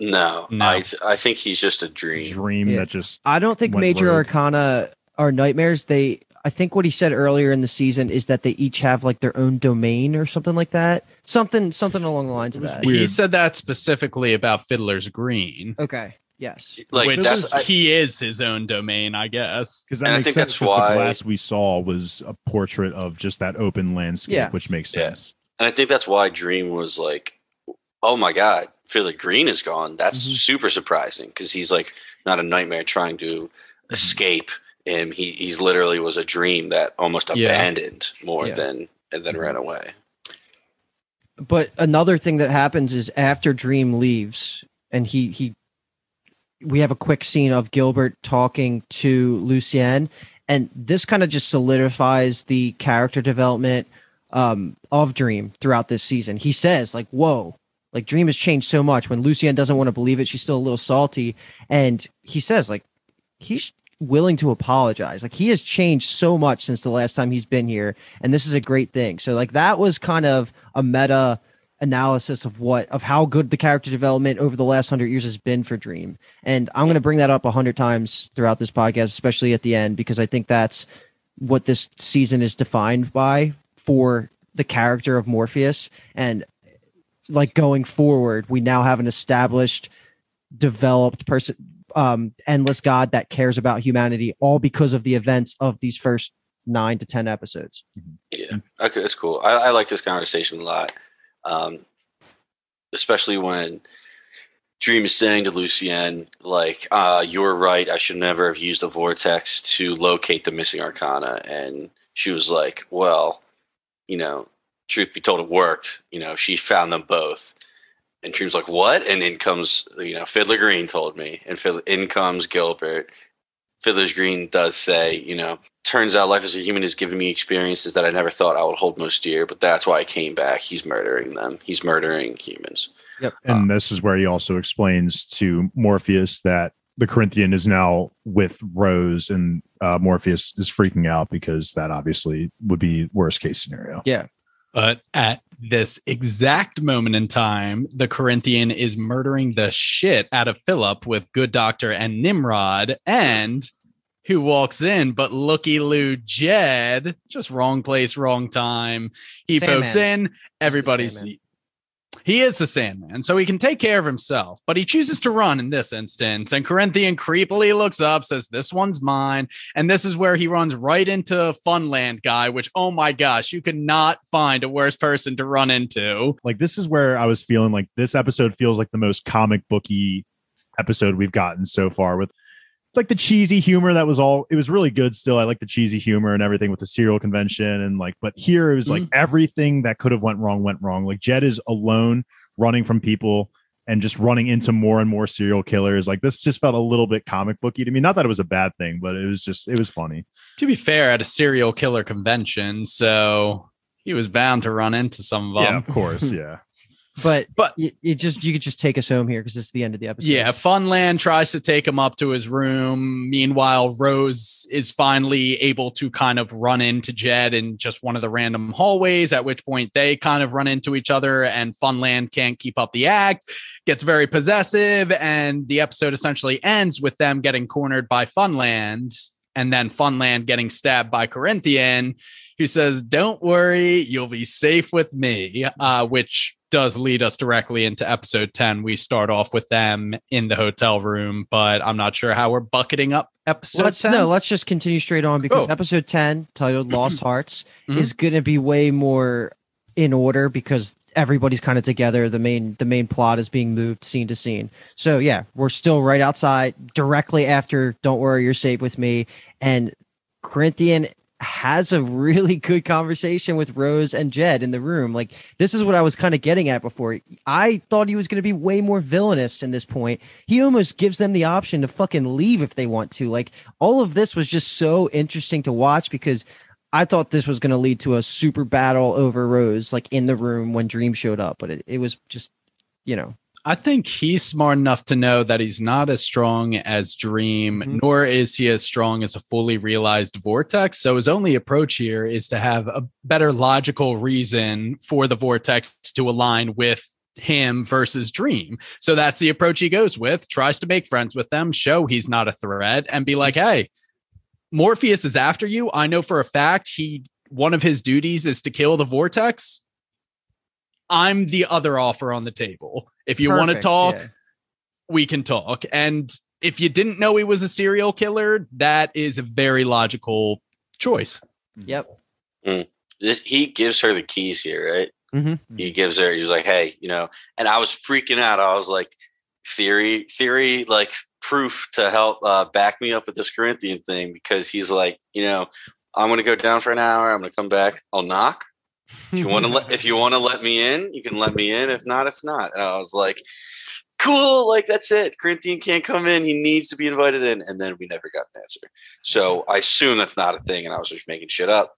No, No. I th- I think he's just a dream. dream Yeah. that just I don't think Major rogue. Arcana are nightmares. They. I think what he said earlier in the season is that they each have like their own domain or something like that. Something something along the lines of that. weird. He said that specifically about Fiddler's Green. Okay. Yes. Like which that's I, he is his own domain, I guess. Because I think sense. that's 'cause why- the glass we saw was a portrait of just that open landscape, Yeah. which makes Yeah. sense. and I think that's why Dream was like, oh my god, Fiddler Green is gone. That's Mhm. super surprising because he's like not a nightmare trying to escape him. He he's literally was a dream that almost Yeah. abandoned more Yeah. than and then ran away. But another thing that happens is after Dream leaves, and he he, we have a quick scene of Gilbert talking to Lucienne, and this kind of just solidifies the character development um, of Dream throughout this season. He says like, "Whoa." Like Dream has changed so much. When Lucienne doesn't want to believe it, she's still a little salty. And he says, like, he's willing to apologize. Like he has changed so much since the last time he's been here. And this is a great thing. So like that was kind of a meta analysis of what of how good the character development over the last hundred years has been for Dream. And I'm gonna bring that up a hundred times throughout this podcast, especially at the end, because I think that's what this season is defined by for the character of Morpheus. And like going forward, we now have an established, developed person, um, endless God that cares about humanity, all because of the events of these first nine to ten episodes. Yeah, okay, that's cool. I, I like this conversation a lot, um, especially when Dream is saying to Lucienne, like, uh, "You're right. I should never have used the vortex to locate the missing arcana." And she was like, "Well, you know, truth be told, it worked. You know, she found them both." And Dream's like, "What?" And in comes, you know, Fiddler Green told me, and Fiddler, in comes Gilbert. Fiddler's Green does say, you know, turns out life as a human has given me experiences that I never thought I would hold most dear, but that's why I came back. He's murdering them. He's murdering humans. Yep. And this is where he also explains to Morpheus that the Corinthian is now with Rose, and uh, Morpheus is freaking out because that obviously would be worst case scenario. Yeah. But at this exact moment in time, the Corinthian is murdering the shit out of Philip with Good Doctor and Nimrod. And who walks in, but looky Lou Jed, just wrong place, wrong time. He Sandman. pokes in, everybody's. He is the Sandman, so he can take care of himself, but he chooses to run in this instance. And Corinthian creepily looks up, says, This one's mine. And this is where he runs right into Funland guy, which, oh my gosh, you could not find a worse person to run into. like this is where I was feeling like this episode feels like the most comic booky episode we've gotten so far with like the cheesy humor that was all it was really good still. I like the cheesy humor and everything with the serial convention and like but here it was like mm-hmm. everything that could have went wrong went wrong. Like Jed is alone running from people and just running into more and more serial killers. Like this just felt a little bit comic booky to me. Not that it was a bad thing, but it was just it was funny. To be fair, at a serial killer convention, so he was bound to run into some of them. yeah, of course. Yeah. But But- you, you just you could just take us home here because it's the end of the episode. Yeah, Funland tries to take him up to his room. Meanwhile, Rose is finally able to kind of run into Jed in just one of the random hallways, at which point they kind of run into each other, and Funland can't keep up the act, gets very possessive, and the episode essentially ends with them getting cornered by Funland, and then Funland getting stabbed by Corinthian, who says, Don't worry, you'll be safe with me, uh, which does lead us directly into episode 10. We start off with them in the hotel room, but I'm not sure how we're bucketing up episode let's 10. no, let's just continue straight on because Go. episode 10, titled Lost Hearts, Mhm. is gonna be way more in order because everybody's kind of together. The main the main plot is being moved scene to scene. So yeah, we're still right outside directly after Don't Worry, You're Safe with Me. And Corinthian has a really good conversation with Rose and Jed in the room. Like this is what I was kind of getting at before. I thought he was going to be way more villainous in this point. He almost gives them the option to fucking leave if they want to. Like all of this was just so interesting to watch because I thought this was going to lead to a super battle over Rose, like in the room when Dream showed up, but it, it was just, you know, I think he's smart enough to know that he's not as strong as Dream, Mhm. nor is he as strong as a fully realized Vortex. So his only approach here is to have a better logical reason for the Vortex to align with him versus Dream. So that's the approach he goes with, tries to make friends with them, show he's not a threat, and be like, hey, Morpheus is after you. I know for a fact he one of his duties is to kill the Vortex. I'm the other offer on the table. If you want to talk, yeah. we can talk. And if you didn't know he was a serial killer, that is a very logical choice. Yep. This, he gives her the keys here, right? Mhm. He gives her. He's like, "Hey, you know," and I was freaking out. I was like, "Theory, theory, like proof to help uh, back me up with this Corinthian thing," because he's like, you know, I'm gonna go down for an hour. I'm gonna come back. I'll knock. If you want to let, if you want to let me in, you can let me in. If not, if not. And I was like, cool. Like that's it. Corinthian can't come in. He needs to be invited in. And then we never got an answer. So I assume that's not a thing, and I was just making shit up.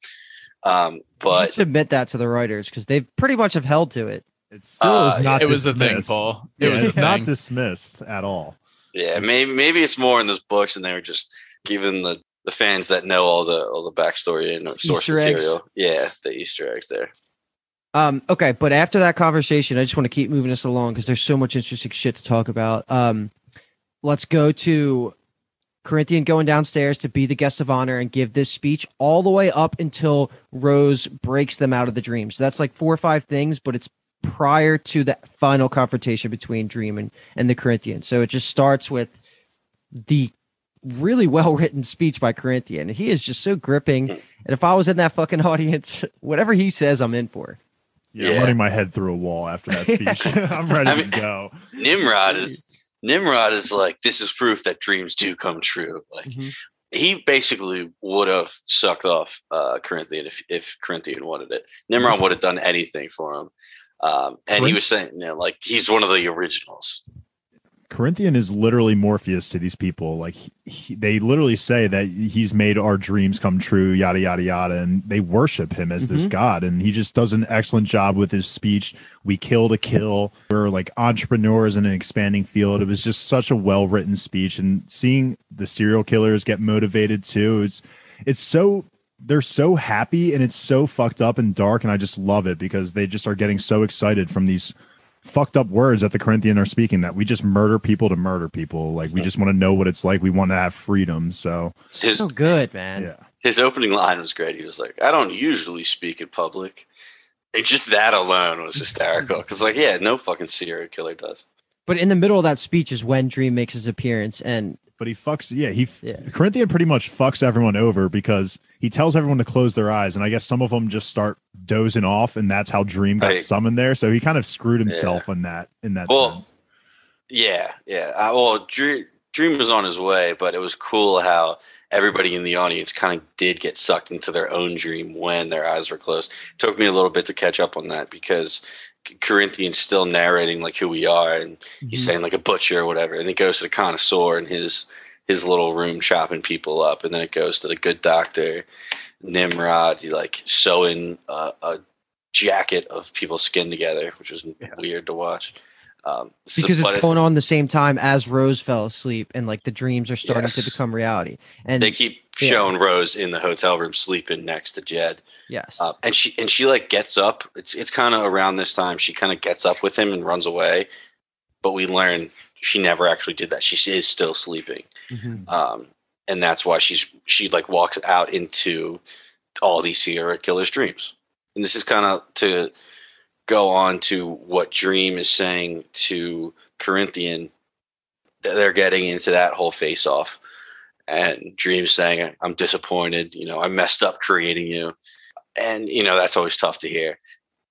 Um, but just admit that to the writers because they've pretty much have held to it. It still Uh, is not it was a thing. Paul. It Yeah, was a it's not dismissed at all. Yeah, maybe maybe it's more in those books, and they were just giving the the fans that know all the all the backstory and source Easter eggs. material. Yeah, the Easter eggs there. Um, okay, but after that conversation, I just want to keep moving us along because there's so much interesting shit to talk about. Um, let's go to Corinthian going downstairs to be the guest of honor and give this speech all the way up until Rose breaks them out of the dream. So that's like four or five things, but it's prior to the final confrontation between Dream and, and the Corinthian. So it just starts with the really well written speech by Corinthian. He is just so gripping. And if I was in that fucking audience, whatever he says, I'm in for. Yeah, Yeah. Running my head through a wall after that speech. I'm ready I mean- to go. Nimrod is Nimrod is like this is proof that dreams do come true. Like Mhm. he basically would have sucked off uh, Corinthian if if Corinthian wanted it. Nimrod would have done anything for him. Um, and he was saying, you know, like he's one of the originals. Corinthian is literally Morpheus to these people. Like he, he- they literally say that he's made our dreams come true, yada yada yada, and they worship him as this Mhm. god. And he just does an excellent job with his speech. We kill to kill. We're like entrepreneurs in an expanding field. It was just such a well written speech, and seeing the serial killers get motivated too. It's it's so they're so happy and it's so fucked up and dark, and I just love it because they just are getting so excited from these fucked up words that the Corinthian are speaking that we just murder people to murder people. Like we just want to know what it's like. We want to have freedom. So His, So good, man. yeah. his opening line was great. He was like, "I don't usually speak in public." And just that alone was hysterical. Because, like, yeah, no fucking serial killer does. But in the middle of that speech is when Dream makes his appearance, and But he fucks. Yeah, he Yeah. Corinthian pretty much fucks everyone over because he tells everyone to close their eyes, and I guess some of them just start dozing off, and that's how Dream got Right. summoned there. So he kind of screwed himself in that in that Well, sense. Yeah, yeah. Uh, well, Dream, Dream was on his way, but it was cool how everybody in the audience kind of did get sucked into their own dream when their eyes were closed. It took me a little bit to catch up on that because Corinthian's still narrating like who we are, and he's saying like a butcher or whatever, and it goes to the connoisseur in his his little room chopping people up, and then it goes to the good doctor Nimrod, you like sewing uh, a jacket of people's skin together, which was Yeah. weird to watch. Um, because but it's it- going on the same time as Rose fell asleep, and like the dreams are starting Yes. to become reality. And they keep yeah. showing Rose in the hotel room sleeping next to Jed, yes, uh, and she and she like gets up. It's it's kind of around this time she kind of gets up with him and runs away, but we learn she never actually did that. She is still sleeping, Mhm. um, and that's why she's she like walks out into all these serial killers' dreams. And this is kind of to go on to what Dream is saying to Corinthian. that They're getting into that whole face off. And Dream saying, I'm disappointed. You know, I messed up creating you. And, you know, that's always tough to hear.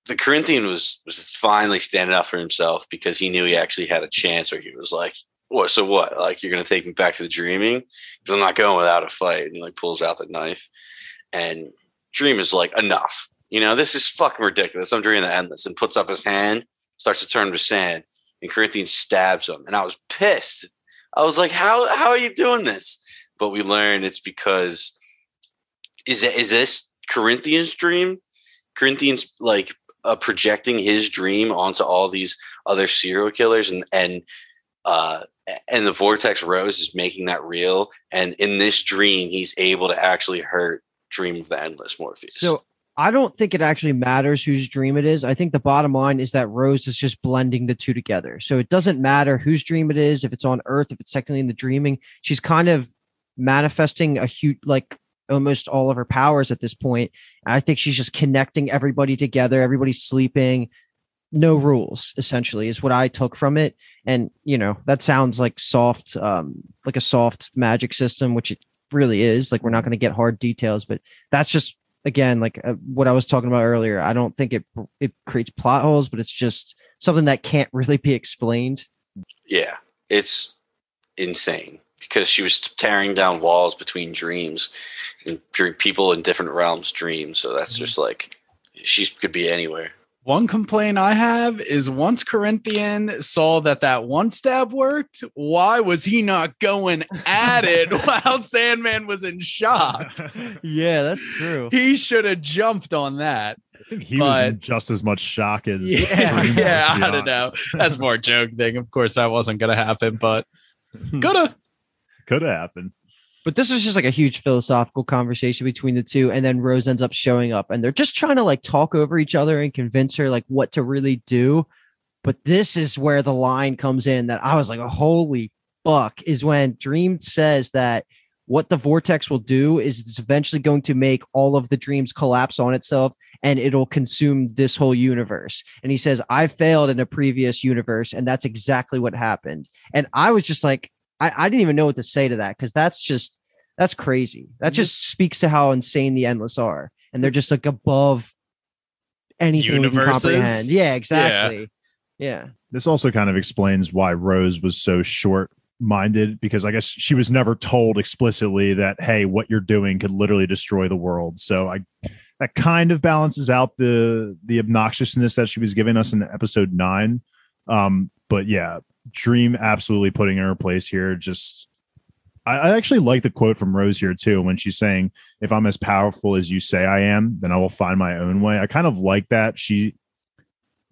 The Corinthian was, was finally standing up for himself because he knew he actually had a chance, or he was like, what? So what? Like, you're going to take me back to the dreaming? Because I'm not going without a fight. And he like pulls out the knife. And Dream is like, enough. You know, this is fucking ridiculous. I'm dreaming the endless and puts up his hand, starts to turn to sand, and Corinthian stabs him. And I was pissed. I was like, how how are you doing this? But we learn it's because is is this Corinthian's dream? Corinthian's like uh, projecting his dream onto all these other serial killers and and uh and the vortex rose is making that real and in this dream he's able to actually hurt dream of the endless morpheus So I don't think it actually matters whose dream it is. I think the bottom line is that Rose is just blending the two together. So it doesn't matter whose dream it is, if it's on Earth, if it's technically in the dreaming. She's kind of manifesting a huge, like almost all of her powers at this point. I think she's just connecting everybody together. Everybody's sleeping. No rules, essentially, is what I took from it. And you know, that sounds like soft, um, like a soft magic system, which it really is. Like we're not going to get hard details, but that's just again like uh, what I was talking about earlier. I don't think it it creates plot holes, but it's just something that can't really be explained. yeah it's insane because she was tearing down walls between dreams and dr- people in different realms dreams so that's mm-hmm. just like she could be anywhere One complaint I have is once Corinthian saw that that one stab worked, why was he not going at it while Sandman was in shock? Yeah, that's true. He should have jumped on that. I think he was in just as much shock as Yeah, yeah, I don't know. That's more a joke thing. Of course, that wasn't going to happen, but coulda. Could have happened. But this was just like a huge philosophical conversation between the two, and then Rose ends up showing up, and they're just trying to like talk over each other and convince her like what to really do. But this is where the line comes in that I was like, "Holy fuck!" Is when Dream says that what the vortex will do is it's eventually going to make all of the dreams collapse on itself and it'll consume this whole universe. And he says, I failed in a previous universe, and that's exactly what happened. And I was just like, I, I didn't even know what to say to that because that's just that's crazy. That just speaks to how insane the endless are. And they're just like above anything we can comprehend. Yeah, exactly. Yeah. This also kind of explains why Rose was so short minded because I guess she was never told explicitly that hey, what you're doing could literally destroy the world. So I that kind of balances out the the obnoxiousness that she was giving us in episode nine. Um, but yeah, Dream absolutely putting in her place here. Just I, I actually like the quote from Rose here too when she's saying, "If I'm as powerful as you say I am, then I will find my own way." I kind of like that she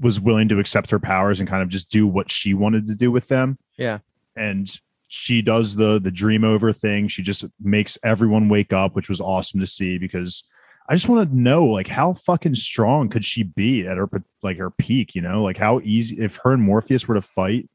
was willing to accept her powers and kind of just do what she wanted to do with them. Yeah. And she does the the dream over thing. She just makes everyone wake up, which was awesome to see because I just want to know like how fucking strong could she be at her like her peak? You know, like how easy if her and Morpheus were to fight,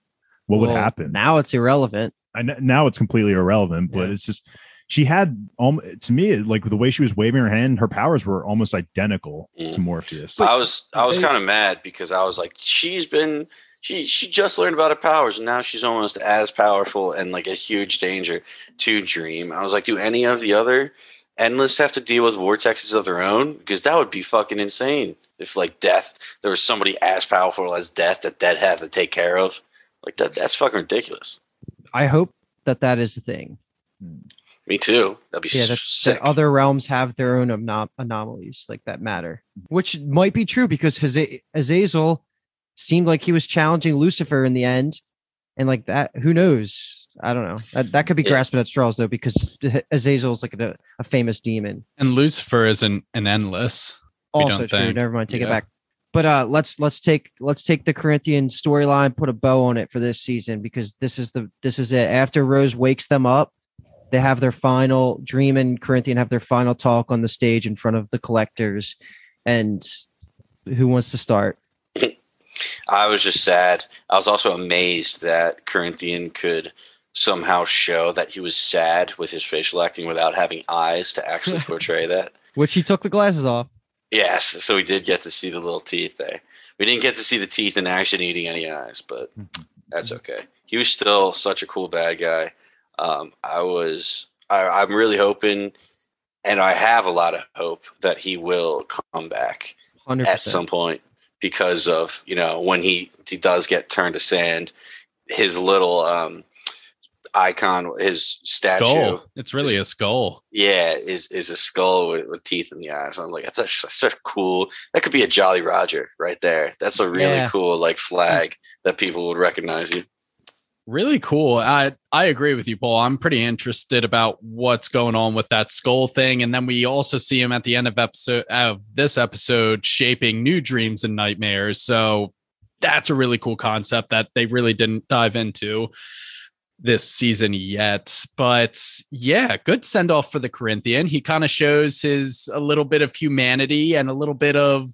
what would happen? Now it's irrelevant. I kn- now it's completely irrelevant, but Yeah. it's just she had um to me like the way she was waving her hand, her powers were almost identical Mm. to Morpheus. I was I was kind of mad because I was like, she's been she she just learned about her powers and now she's almost as powerful and like a huge danger to Dream. I was like, do any of the other endless have to deal with vortexes of their own? Because that would be fucking insane if like Death there was somebody as powerful as Death that Death had to take care of. Like that that's fucking ridiculous. I hope that that is the thing. Me too. That'd be Yeah, s- that, sick. that other realms have their own anom- anomalies like that matter, which might be true because his Azazel seemed like he was challenging Lucifer in the end, and like that, who knows? I don't know. That, that could be Yeah. grasping at straws though, because Azazel is like a, a famous demon. And Lucifer isn't an endless. Also don't true. think. Never mind. Take it back. But uh, let's let's take let's take the Corinthian storyline, put a bow on it for this season because this is the this is it. After Rose wakes them up, they have their final Dream and Corinthian have their final talk on the stage in front of the collectors. And who wants to start? I was just sad. I was also amazed that Corinthian could somehow show that he was sad with his facial acting without having eyes to actually portray that. Which he took the glasses off. Yes, so we did get to see the little teeth there. We didn't get to see the teeth in action eating any eyes, but that's okay. He was still such a cool bad guy. Um, I was, I, I'm really hoping, and I have a lot of hope that he will come back Hundred at some point because of you know when he he does get turned to sand his little um icon his statue Skull. It's really a skull. yeah is is a skull with, with teeth in the eyes i'm like that's such, such a cool that could be a jolly roger right there that's a really Yeah. cool like hmm. flag that people would recognize you Really cool. I I agree with you, Paul. I'm pretty interested about what's going on with that skull thing, and then we also see him at the end of episode of this episode shaping new dreams and nightmares. So that's a really cool concept that they really didn't dive into this season yet. But yeah, good send off for the Corinthian. He kind of shows his a little bit of humanity and a little bit of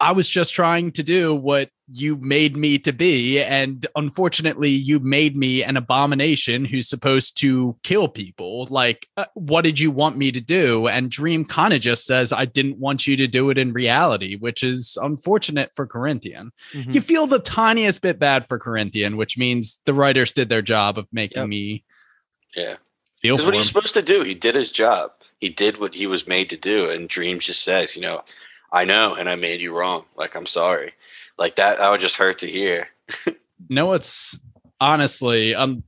I was just trying to do what you made me to be. And unfortunately, you made me an abomination who's supposed to kill people. Like, uh, what did you want me to do? And Dream kind of just says, I didn't want you to do it in reality, which is unfortunate for Corinthian. Mhm. You feel the tiniest bit bad for Corinthian, which means the writers did their job of making Yep. me yeah feel That's for what he's supposed to do. He did his job. He did what he was made to do. And Dreams just says, you know, I know, and I made you wrong. Like I'm sorry. Like that, that would just hurt to hear. No, it's honestly, um,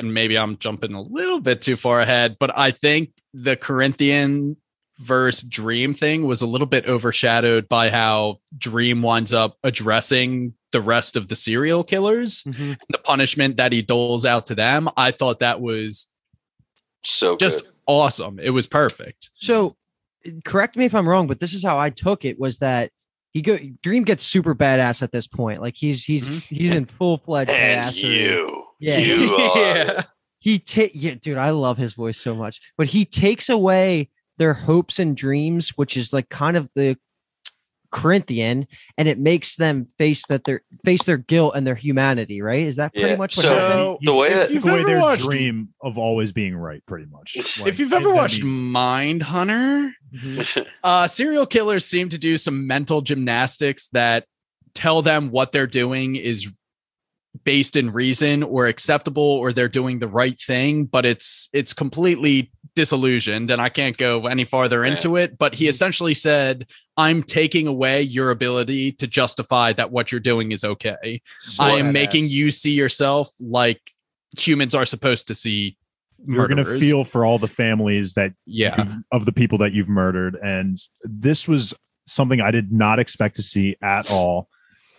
and maybe I'm jumping a little bit too far ahead, but I think the Corinthian verse Dream thing was a little bit overshadowed by how Dream winds up addressing the rest of the serial killers, Mhm. the punishment that he doles out to them. I thought that was So just good. awesome. It was perfect. So, correct me if I'm wrong, but this is how I took it: was that he go Dream gets super badass at this point. Like he's he's Mhm. he's in full fledged And badassery. you, Yeah. you are. Yeah. He take yeah, dude. I love his voice so much, but he takes away their hopes and dreams, which is like kind of the Corinthian, and it makes them face that their face their guilt and their humanity. Right? Is that pretty Yeah, much what so- happened? the way that- You've away ever their watched- dream of always being right, pretty much. If if you've ever watched be- Mindhunter, Mhm. uh, serial killers seem to do some mental gymnastics that tell them what they're doing is based in reason or acceptable or they're doing the right thing but it's it's completely disillusioned and i can't go any farther into it but he essentially said i'm taking away your ability to justify that what you're doing is okay i am Badass. making you see yourself like humans are supposed to see You're gonna feel for all the families that yeah of the people that you've murdered, and this was something I did not expect to see at all.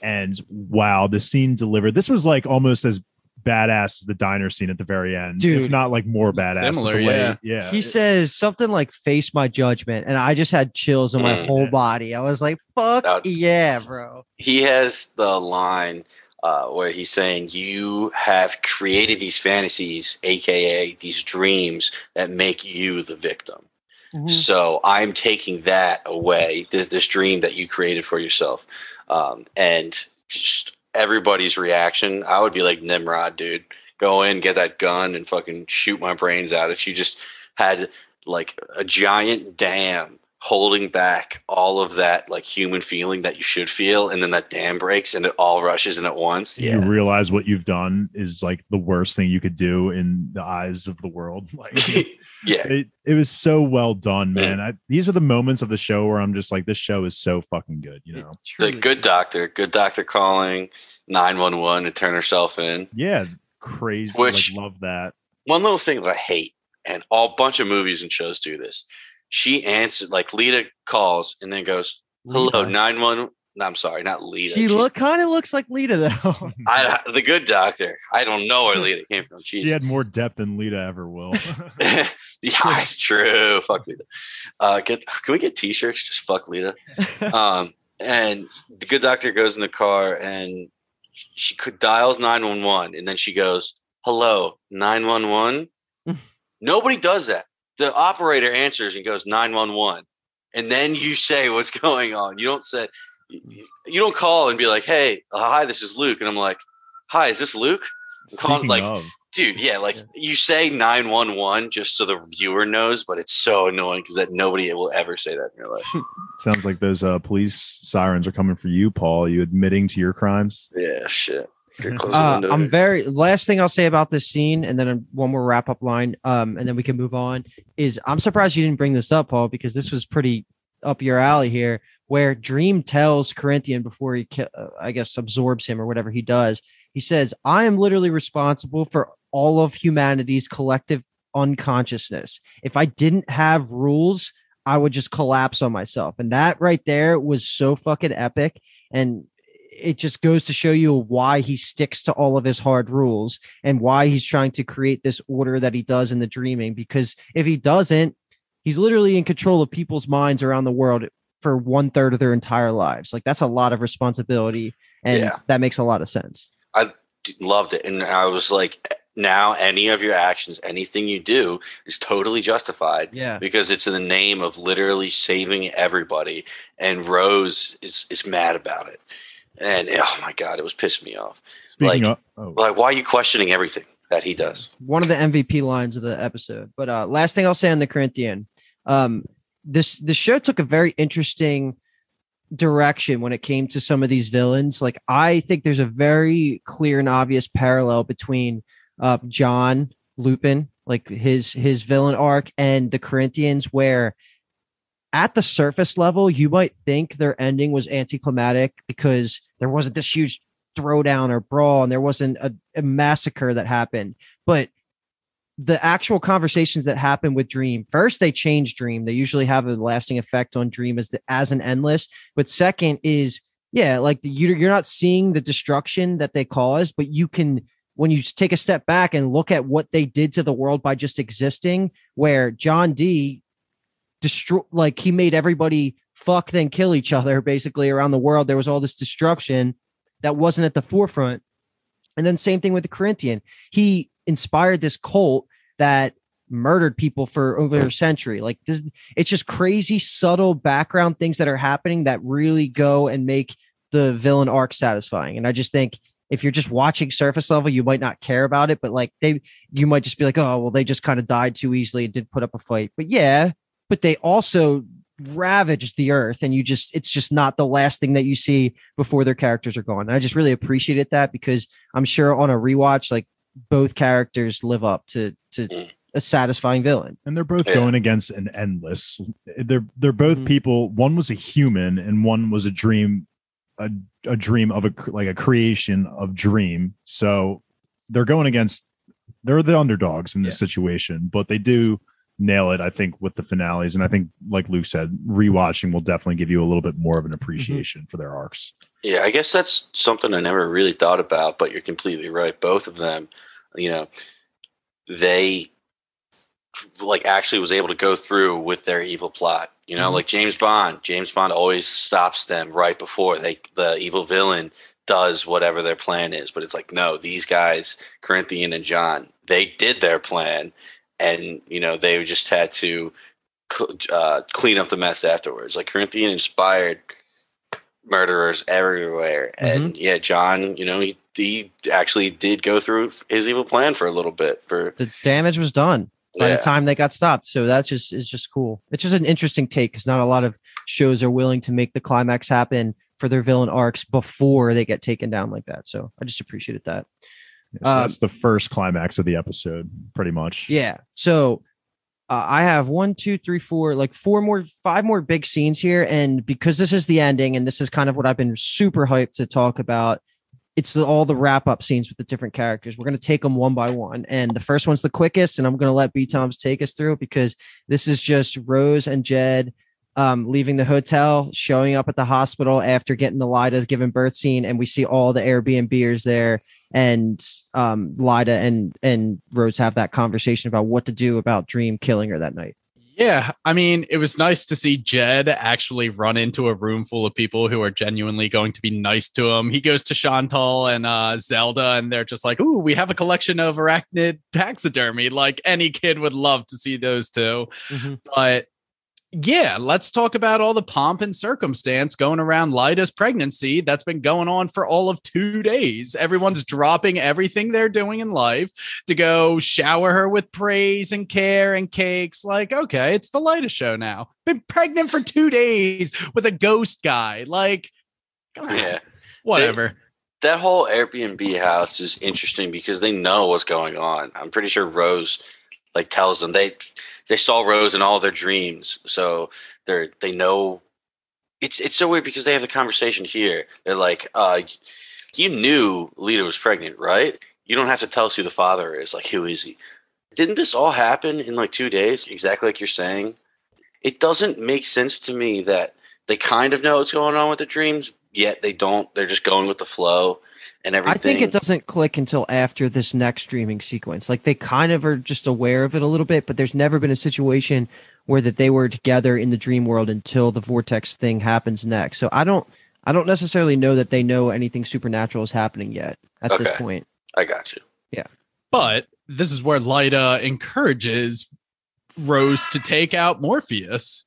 And wow, the scene delivered. This was like almost as badass as the diner scene at the very end, Dude. if not like more badass. with Similar, the way- yeah. yeah. He says something like "face my judgment," and I just had chills in my Mm. whole body. I was like, "Fuck That- yeah, bro!" he has the line uh, where he's saying, "You have created these fantasies, aka these dreams, that make you the victim." Mhm. So I'm taking that away, this, this dream that you created for yourself. Um, and just everybody's reaction, I would be like Nimrod, dude. Go in, get that gun, and fucking shoot my brains out. If you just had like a giant dam holding back all of that like human feeling that you should feel, and then that dam breaks and it all rushes in at once. yeah. You Yeah. realize what you've done is like the worst thing you could do in the eyes of the world. Like yeah. It, it was so well done man. Yeah. I, these are the moments of the show where i'm just like this show is so fucking good you know? the good doctor good doctor calling 911 to turn herself in. Yeah crazy which like, love that. one little thing that i hate and all bunch of movies and shows do this. She answered like lita calls and then goes hello 911 no, I'm sorry, not Lyda. She She- look kind of looks like Lyda though. I, the good doctor. I don't know where Lyda came from. She had more depth than Lyda ever will. yeah, it's true. Fuck Lyda. Uh, get can we get T-shirts? Just fuck Lyda. Um, and the good doctor goes in the car and she could dials nine one one, and then she goes, "Hello, nine one one." Nobody does that. The operator answers and goes nine one one, and then you say what's going on. You don't say, you you don't call and be like, "Hey, uh, hi, this is Luke," and I'm like, "Hi, is this Luke?" I'm calling like of, dude yeah like Yeah. you say 911 just so the viewer knows but it's so annoying because that nobody will ever say that in real life sounds like those uh, police sirens are coming for you, Paul. Are you admitting to your crimes? yeah shit Here, close the Uh, I'm very last thing I'll say about this scene, and then um, one more wrap up line, um, and then we can move on. Is I'm surprised you didn't bring this up, Paul, because this was pretty up your alley here. Where Dream tells Corinthian before he, uh, I guess, absorbs him or whatever he does, he says, "I am literally responsible for all of humanity's collective unconsciousness. If I didn't have rules, I would just collapse on myself." And that right there was so fucking epic, and it just goes to show you why he sticks to all of his hard rules and why he's trying to create this order that he does in the dreaming. Because if he doesn't, he's literally in control of people's minds around the world for one third of their entire lives. Like that's a lot of responsibility, and Yeah. that makes a lot of sense. I loved it and i was like now any of your actions anything you do is totally justified Yeah, because it's in the name of literally saving everybody and rose is is mad about it and oh my god it was pissing me off Speaking Like- of, oh, like why are you questioning everything that he does one of the MVP lines of the episode. But uh last thing I'll say on the Corinthian, um, this the show took a very interesting direction when it came to some of these villains. Like I think there's a very clear and obvious parallel between uh John Lupin, like his his villain arc, and the Corinthians, where at the surface level, you might think their ending was anticlimactic because there wasn't this huge throwdown or brawl and there wasn't a, a massacre that happened. But the actual conversations that happen with Dream, first they change Dream. They usually have a lasting effect on Dream as the as an endless. But second is yeah, like the, you you're not seeing the destruction that they caused, but you can when you take a step back and look at what they did to the world by just existing, where John D destroy like he made everybody fuck then kill each other basically around the world. There was all this destruction that wasn't at the forefront. And then same thing with the Corinthian. He inspired this cult that murdered people for over a century. Like this, it's just crazy, subtle background things that are happening that really go and make the villain arc satisfying. And I just think if you're just watching surface level, you might not care about it, but like they, you might just be like, oh, well, they just kind of died too easily and did put up a fight. But yeah, but they also ravaged the earth and you just it's just not the last thing that you see before their characters are gone. And I just really appreciated that because I'm sure on a rewatch, like both characters live up to to Mm. a satisfying villain. and they're both Yeah. going against an endless. They're they're both Mhm. people. One was a human, and one was a dream, a, a dream of a like a creation of dream. So they're going against. They're the underdogs in this situation, but they do nail it. I think with the finales, and I think like Luke said, rewatching will definitely give you a little bit more of an appreciation for their arcs. Yeah, I guess that's something I never really thought about, but you're completely right. Both of them, you know, they like actually was able to go through with their evil plot. You know, Mhm. like James Bond. James Bond always stops them right before they the evil villain does whatever their plan is. But it's like, no, these guys, Corinthian and John, they did their plan and you know, they just had to uh, clean up the mess afterwards. Like Corinthian inspired murderers everywhere, and yeah, John, you know, he he actually did go through his evil plan for a little bit. For The damage was done by yeah, the time they got stopped. So that's just is just cool. It's just an interesting take because not a lot of shows are willing to make the climax happen for their villain arcs before they get taken down like that. So I just appreciated that. So Um, that's the first climax of the episode, pretty much. Yeah. So uh, I have one, two, three, four, like four more, five more big scenes here. And because this is the ending, and this is kind of what I've been super hyped to talk about, it's the, all the wrap up scenes with the different characters. We're going to take them one by one. And the first one's the quickest. And I'm going to let B Toms take us through because this is just Rose and Jed um, leaving the hotel, showing up at the hospital after getting the Lyda's given birth scene. And we see all the Airbnbers there and um Lyda and and Rose have that conversation about what to do about Dream killing her that night. Yeah, I mean, it was nice to see Jed actually run into a room full of people who are genuinely going to be nice to him. He goes to Chantal and uh, Zelda, and they're just like, "Ooh, we have a collection of arachnid taxidermy." Like any kid would love to see those two. But yeah, let's talk about all the pomp and circumstance going around Lyda's pregnancy that's been going on for all of two days. Everyone's dropping everything they're doing in life to go shower her with praise and care and cakes. Like, okay, it's the Lyda show now. Been pregnant for two days with a ghost guy. Like, come on, yeah. whatever. That whole Airbnb house is interesting because they know what's going on. I'm pretty sure Rose like tells them they they saw Rose in all their dreams, so they're they know. It's it's so weird because they have the conversation here. They're like, uh, "You knew Lyda was pregnant, right? You don't have to tell us who the father is. Like, who is he? Didn't this all happen in like two days? Exactly like you're saying. It doesn't make sense to me that they kind of know what's going on with the dreams, yet they don't. They're just going with the flow and everything. I think it doesn't click until after this next streaming sequence. Like they kind of are just aware of it a little bit, but there's never been a situation where that they were together in the dream world until the vortex thing happens next. So I don't I don't necessarily know that they know anything supernatural is happening yet at this Okay. point. I got you. Yeah. But this is where Lyda encourages Rose to take out Morpheus.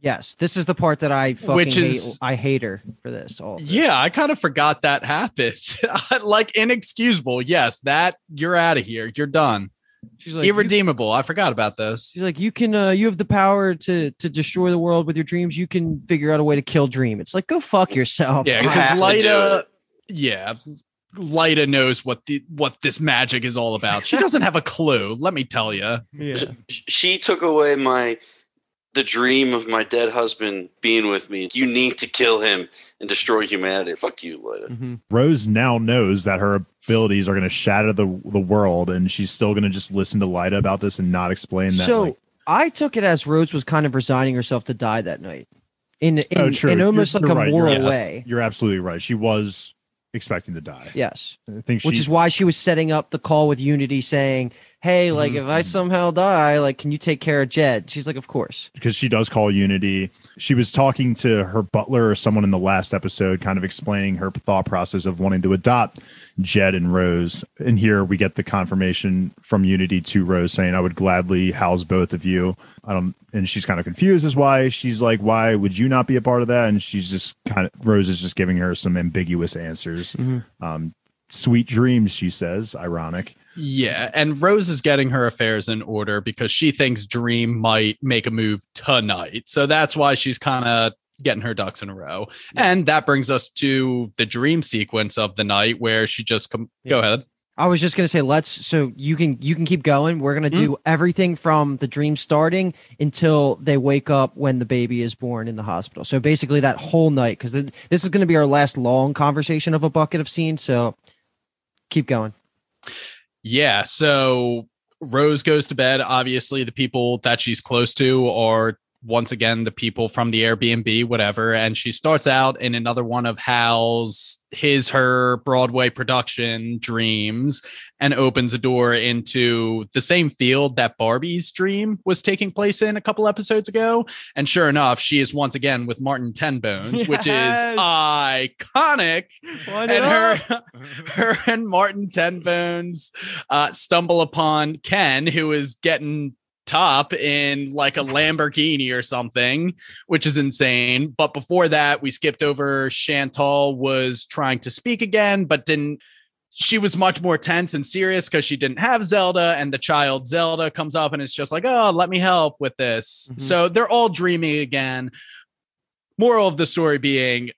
Yes, this is the part that I fucking Which hate. is- I hate her for this. All this. Yeah, I kind of forgot that happened. like inexcusable. Yes, that you're out of here. You're done. she's like Irredeemable. I forgot about this. She's like, you can, uh, you have the power to to destroy the world with your dreams. You can figure out a way to kill Dream. It's like, go fuck yourself. Yeah, You because have to do Lyda, it. yeah, Lyda knows what the what this magic is all about. She doesn't have a clue. Let me tell you. yeah. Sh- She took away my the dream of my dead husband being with me. You need to kill him and destroy humanity. Fuck you, Lyda. Mhm. Rose now knows that her abilities are going to shatter the the world, and she's still going to just listen to Lyda about this and not explain that. So like, I took it as Rose was kind of resigning herself to die that night, in in, oh, true. in almost You're- like you're a right, you're moral right. way. You're absolutely right. She was expecting to die. Yes, I think she, which is why she was setting up the call with Unity, saying, "Hey, like Mhm. if I somehow die, like can you take care of Jed?" She's like, "Of course." because she does call Unity. She was talking to her butler or someone in the last episode, kind of explaining her thought process of wanting to adopt Jed and Rose. And here we get the confirmation from Unity to Rose saying, "I would gladly house both of you." I don't, and she's kind of confused as why she's like, "Why would you not be a part of that?" And she's just kind of Rose is just giving her some ambiguous answers. Mhm. Um, sweet dreams, she says. Ironic. Yeah, and Rose is getting her affairs in order because she thinks Dream might make a move tonight. So that's why she's kind of getting her ducks in a row. And that brings us to the dream sequence of the night where she just com- go ahead. I was just gonna say, let's. So you can you can keep going. We're gonna mm-hmm. do everything from the dream starting until they wake up when the baby is born in the hospital. So basically, that whole night, because this is gonna be our last long conversation of a bucket of scenes. So keep going. Yeah, so Rose goes to bed. Obviously, the people that she's close to are once again the people from the Airbnb, whatever. And she starts out in another one of Hal's his her Broadway production dreams and opens a door into the same field that Barbie's dream was taking place in a couple episodes ago. And sure enough, she is once again with Martin Tenbones, which is Yes. iconic and her, her and Martin Tenbones uh, stumble upon Ken, who is getting top in like a Lamborghini or something, which is insane. But before that, we skipped over Chantal was trying to speak again, but didn't. She was much more tense and serious because she didn't have Zelda, and the child Zelda comes up and it's just like, oh, let me help with this. Mhm. So they're all dreaming again. Moral of the story being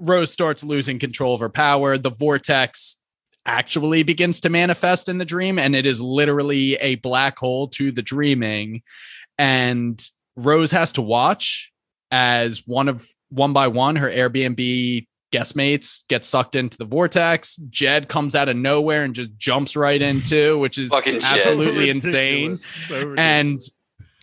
Rose starts losing control of her power. The vortex actually begins to manifest in the dream, and it is literally a black hole to the dreaming. And Rose has to watch as one of one by one her Airbnb guest mates get sucked into the vortex. Jed comes out of nowhere and just jumps right into, which is Fucking absolutely insane. So. And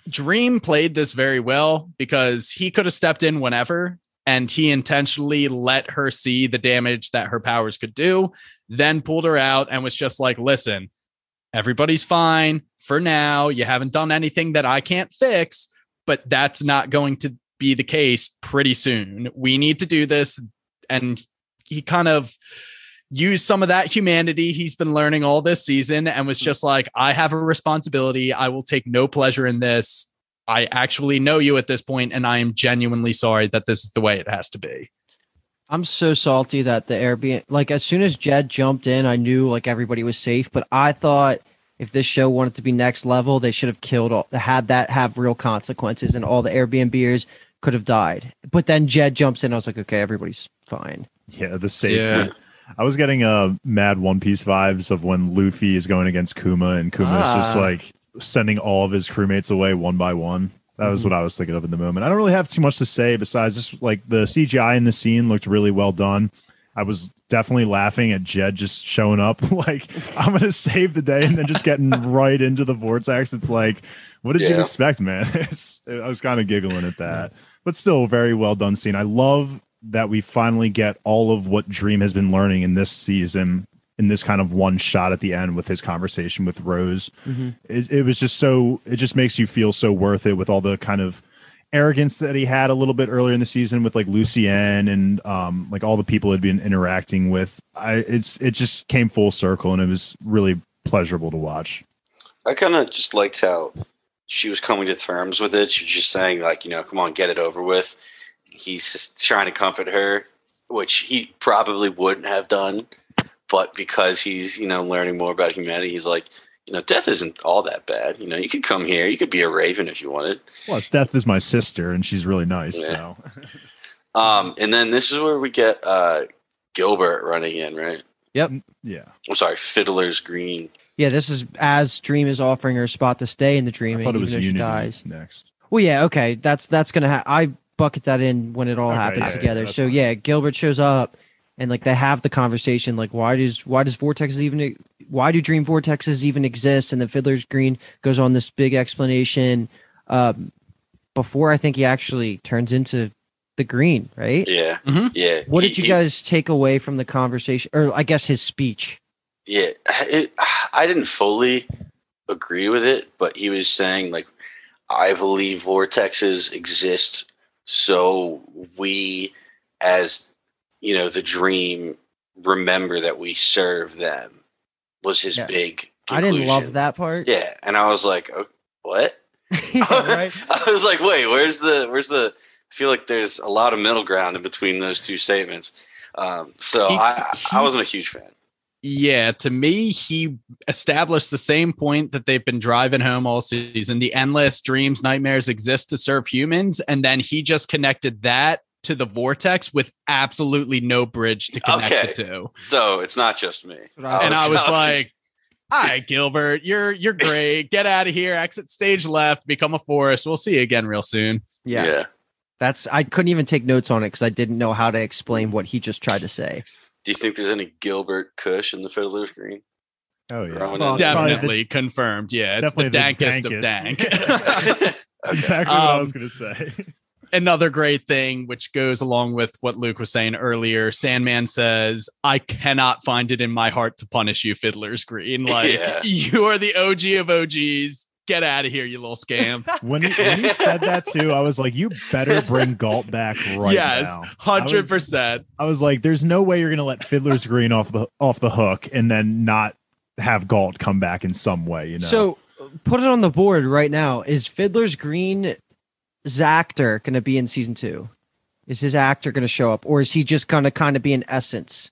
Dream played this very well because he could have stepped in whenever and he intentionally let her see the damage that her powers could do, then pulled her out and was just like, listen, everybody's fine for now. You haven't done anything that I can't fix, but that's not going to be the case pretty soon. We need to do this. And he kind of used some of that humanity he's been learning all this season and was hmm. just like, I have a responsibility. I will take no pleasure in this. I actually know you at this point, and I am genuinely sorry that this is the way it has to be. I'm so salty that the Airbnb, like as soon as Jed jumped in, I knew like everybody was safe. But I thought if this show wanted to be next level, they should have killed all, had that have real consequences, and all the Airbnbers could have died. But then Jed jumps in. I was like, okay, everybody's fine. yeah, the safe. Yeah. I was getting uh mad One Piece vibes of when Luffy is going against Kuma and Kuma is just Ah. like sending all of his crewmates away one by one. That was Mhm. what I was thinking of in the moment. I don't really have too much to say besides just like the CGI in the scene looked really well done. I was definitely laughing at Jed just showing up like I'm gonna save the day and then just getting right into the vortex. It's like, what did you expect, man? It's, I was kind of giggling at that, but still very well done scene. I love that we finally get all of what Dream has been learning in this season in this kind of one shot at the end with his conversation with Rose. It, it was just so, it just makes you feel so worth it with all the kind of arrogance that he had a little bit earlier in the season with like Lucienne and um, like all the people had been interacting with. I, it's, it just came full circle and it was really pleasurable to watch. I kind of just liked how she was coming to terms with it. She was just saying, like, you know, come on, get it over with. He's just trying to comfort her, which he probably wouldn't have done. But because he's, you know, learning more about humanity, he's like, you know, death isn't all that bad. You know, you could come here. You could be a raven if you wanted. Plus, Death is my sister and she's really nice. Yeah. So Um, and then this is where we get uh, Gilbert running in, right? Yep. Yeah, I'm sorry, Fiddler's Green. Yeah, this is as Dream is offering her a spot to stay in the I dreaming, thought it was though Unity dies. next. Well, yeah, okay, that's that's gonna. Ha- I bucket that in when it all Okay, happens yeah, yeah, together. that's so fine. yeah, Gilbert shows up, and like they have the conversation. Like, why does why does vortexes even why do dream vortexes even exist? And the Fiddler's Green goes on this big explanation. Um, before I think he actually turns into the green, right? Yeah, Mhm. yeah. What He- did you he- guys take away from the conversation, or I guess his speech? Yeah, it, I didn't fully agree with it, but he was saying like, I believe vortexes exist so we, as you know, the dream, remember that we serve them. Was his Yeah. big. I didn't love that part. Yeah, and I was like, oh, what? Yeah, right. I was like, wait, where's the where's the? I feel like there's a lot of middle ground in between those two statements. Um, so He- I I wasn't a huge fan. Yeah, to me, he established the same point that they've been driving home all season. The endless dreams, nightmares exist to serve humans. And then he just connected that to the vortex with absolutely no bridge to connect Okay. the two. So it's not just me. Right. and I was just- like, all right, Gilbert, you're you're great. Get out of here. Exit stage left. Become a forest. We'll see you again real soon. yeah. yeah. That's I couldn't even take notes on it because I didn't know how to explain what he just tried to say. Do you think there's any Gilbert Cush in the Fiddler's Green? Oh yeah, Growing Well, up? Definitely confirmed. Yeah, it's the Definitely the dankest of dank. dankest. Okay. exactly what I Um, was gonna say. Another great thing which goes along with what luke was saying earlier sandman says i cannot find it in my heart to punish you fiddlers green like Yeah. you are the og of og's get out of here you little scam When he, when he said that too, I was like, "You better bring Gault back right yes now." 100% I was like, "There's no way you're gonna let Fiddler's Green off the off the hook and then not have Gault come back in some way." You know? So put it on the board right now. Is Fiddler's Green Zactor going to be in season two? Is his actor going to show up, or is he just going to kind of be an essence?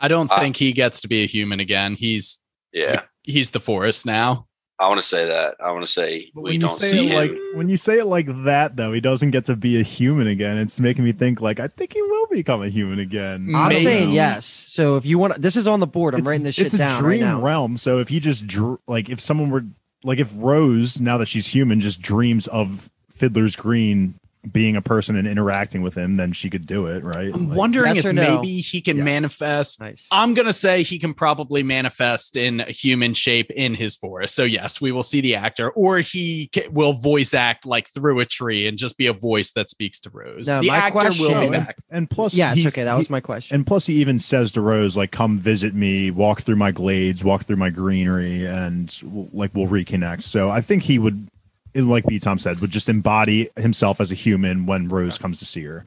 I don't Uh, think he gets to be a human again. He's Yeah, he's the forest now. I want to say that. I want to say But we don't say see him. like when you say it like that, though, he doesn't get to be a human again. It's making me think like I think he will become a human again. I'm Maybe. saying yes. So if you want, this is on the board. I'm it's, writing this shit down. it's a down right dream now. realm. So if you just dr- like if someone were like if Rose now that she's human just dreams of Fiddler's Green being a person and interacting with him, then she could do it, right? I'm Like, wondering yes if no? maybe he can Yes. manifest. Nice. I'm gonna say he can probably manifest in a human shape in his forest. So yes, we will see the actor, or he ca- will voice act like through a tree and just be a voice that speaks to Rose. No, the my actor will be and, back. and plus, Yes. he- Okay, that he- was my question. And plus, he even says to Rose, like, "Come visit me, walk through my glades, walk through my greenery, and like we'll reconnect." So I think he would, like B. Tom said, would just embody himself as a human when Rose comes to see her.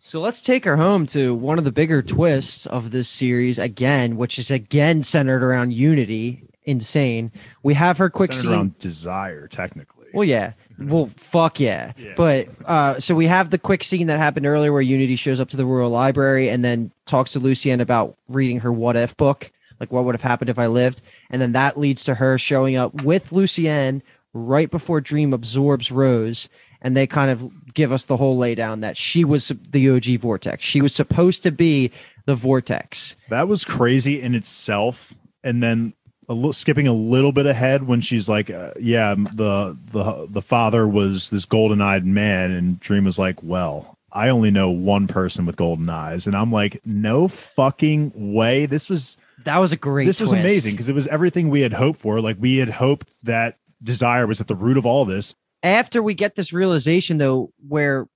So let's take her home to one of the bigger twists of this series again, which is again centered around unity. Insane. We have her quick Centered scene. around desire, technically. Well, yeah. Well, fuck yeah. Yeah. But uh, so we have the quick scene that happened earlier where Unity shows up to the Royal Library and then talks to Lucienne about reading her what if book, like what would have happened if I lived. And then that leads to her showing up with Lucienne right before Dream absorbs Rose. And they kind of give us the whole laydown that she was the OG Vortex. She was supposed to be the Vortex. That was crazy in itself. And then a little, skipping a little bit ahead when she's like, uh, "Yeah, the the the father was this golden eyed man," and Dream was like, "Well." I only know one person with golden eyes, and I'm like, no fucking way. This was That was a great this was amazing because it was everything we had hoped for. Like we had hoped that desire was at the root of all this. after we get this realization though where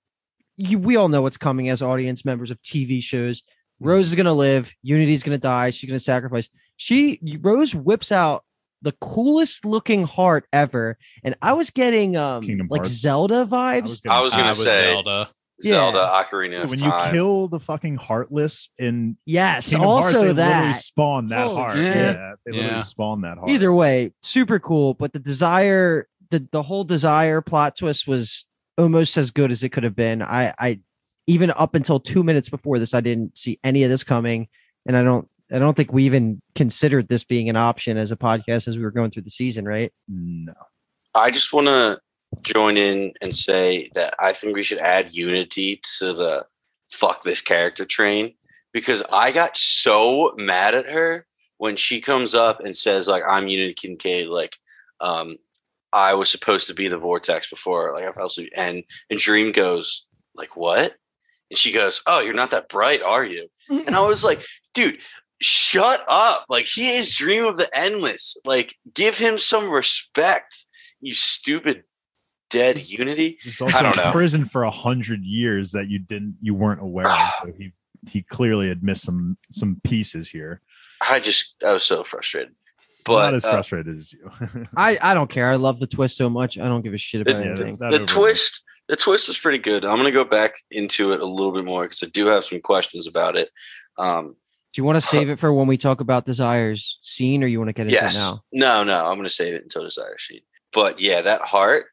you, we all know what's coming as audience members of tv shows rose is going to live unity's going to die she's going to sacrifice she rose whips out the coolest looking heart ever and i was getting um Kingdom like Hearts. zelda I vibes was gonna- I was gonna was say Zelda. Zelda Yeah. Ocarina of when you kill the fucking heartless in yes Kingdom Hearts, also they literally that spawn that Holy heart. shit. Yeah, they literally spawn that heart. either way super cool but the desire the, the whole desire plot twist was almost as good as it could have been i i even up until two minutes before this i didn't see any of this coming and i don't i don't think we even considered this being an option as a podcast as we were going through the season right No. I just want to join in and say that I think we should add unity to the fuck this character train? Because I got so mad at her when she comes up and says like I'm Unity Kincaid like um I was supposed to be the vortex before like I fell asleep and and Dream goes like what? And she goes oh you're not that bright are you? And I was like dude shut up. Like he is Dream of the Endless. Like give him some respect you stupid dead unity He's also I don't in know. prison for a hundred years that you didn't you weren't aware of. So he he clearly had missed some some pieces here. i just i was so frustrated Not but as uh, frustrated as you. i i don't care i love the twist so much i don't give a shit about Yeah, anything that the overall. twist the twist was pretty good i'm gonna go back into it a little bit more because i do have some questions about it um do you want to save it for when we talk about desires scene or you want to get into yes it now no no i'm gonna save it until desire sheet but yeah that heart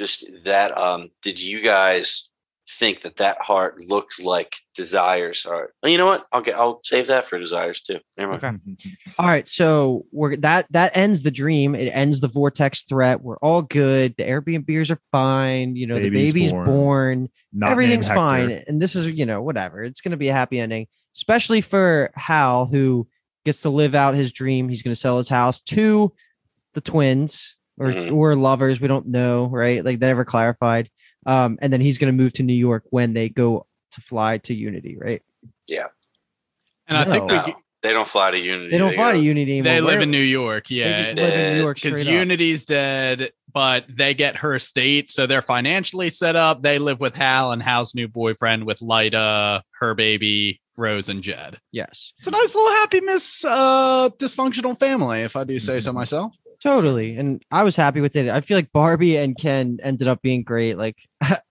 just that um did you guys think that that heart looked like desires heart well, you know what i'll get i'll save that for desires too Never mind. Okay. All right, so we're that that ends the dream. It ends the vortex threat. We're all good. The Airbnbs are fine. You know, the Baby's baby's born. born. Everything's fine. And this is, you know, whatever. It's going to be a happy ending, especially for Hal, who gets to live out his dream. He's going to sell his house to the twins or Mhm. or lovers. We don't know, right? Like they never clarified. Um, and then he's going to move to New York when they go to fly to Unity, right? Yeah. And I think No. we, No, they don't fly to unity They don't fly to Unity anymore. they live Where- in New York. Yeah. just live in New York because. Unity's dead, but they get her estate, so they're financially set up. They live with Hal and Hal's new boyfriend with Lyda, her baby, Rose, and Jed. Yes. It's a nice little happy miss uh dysfunctional family, if I do say so Mhm. myself. Totally. And I was happy with it. I feel like Barbie and Ken ended up being great. Like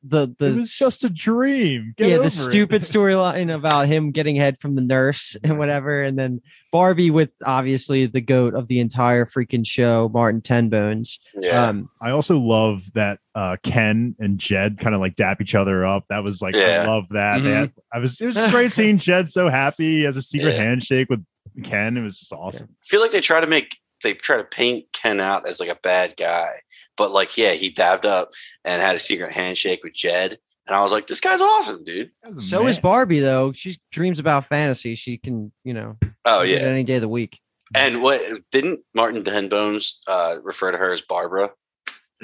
the the it was just a dream. Get yeah, the stupid storyline about him getting head from the nurse and whatever, and then Barbie with obviously the goat of the entire freaking show, Martin Tenbones. Yeah. Um, I also love that uh, Ken and Jed kind of like dap each other up. That was like Yeah. I love that. They Mhm. had- I was it was great seeing Jed so happy. He has a secret Yeah. handshake with Ken. It was just awesome. I feel like they try to make they try to paint Ken out as like a bad guy, but like yeah, he dabbed up and had a secret handshake with Jed, and I was like, this guy's awesome, dude. That was a so is. Barbie though. She dreams about fantasy. She can, you know, Oh yeah, any day of the week. and what didn't Martin Tenbones uh, refer to her as Barbara?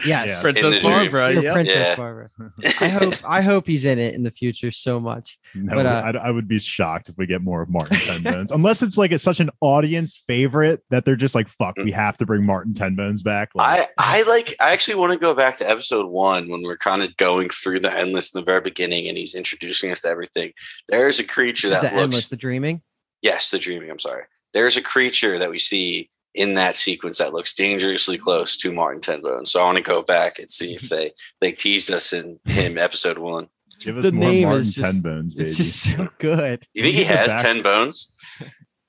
Yes, Yeah. Princess In the dream. Barbara. Your Yep. Princess Yeah. Barbara. I hope I hope he's in it in the future so much. No, But, uh, I, I would be shocked if we get more of Martin Tenbones, unless it's like it's such an audience favorite that they're just like, "Fuck, we have to bring Martin Tenbones back." Like, I I like I actually want to go back to episode one when we're kind of going through the endless in the very beginning, and he's introducing us to everything. There's a creature the that looks endless, the dreaming. Yes, the dreaming. I'm sorry. There's a creature that we see in that sequence that looks dangerously close to Martin Tenbone. So I want to go back and see if they they teased us in him episode one. give us the more name Martin is just- Tenbones, baby. It's just so good. You think he has ten bones?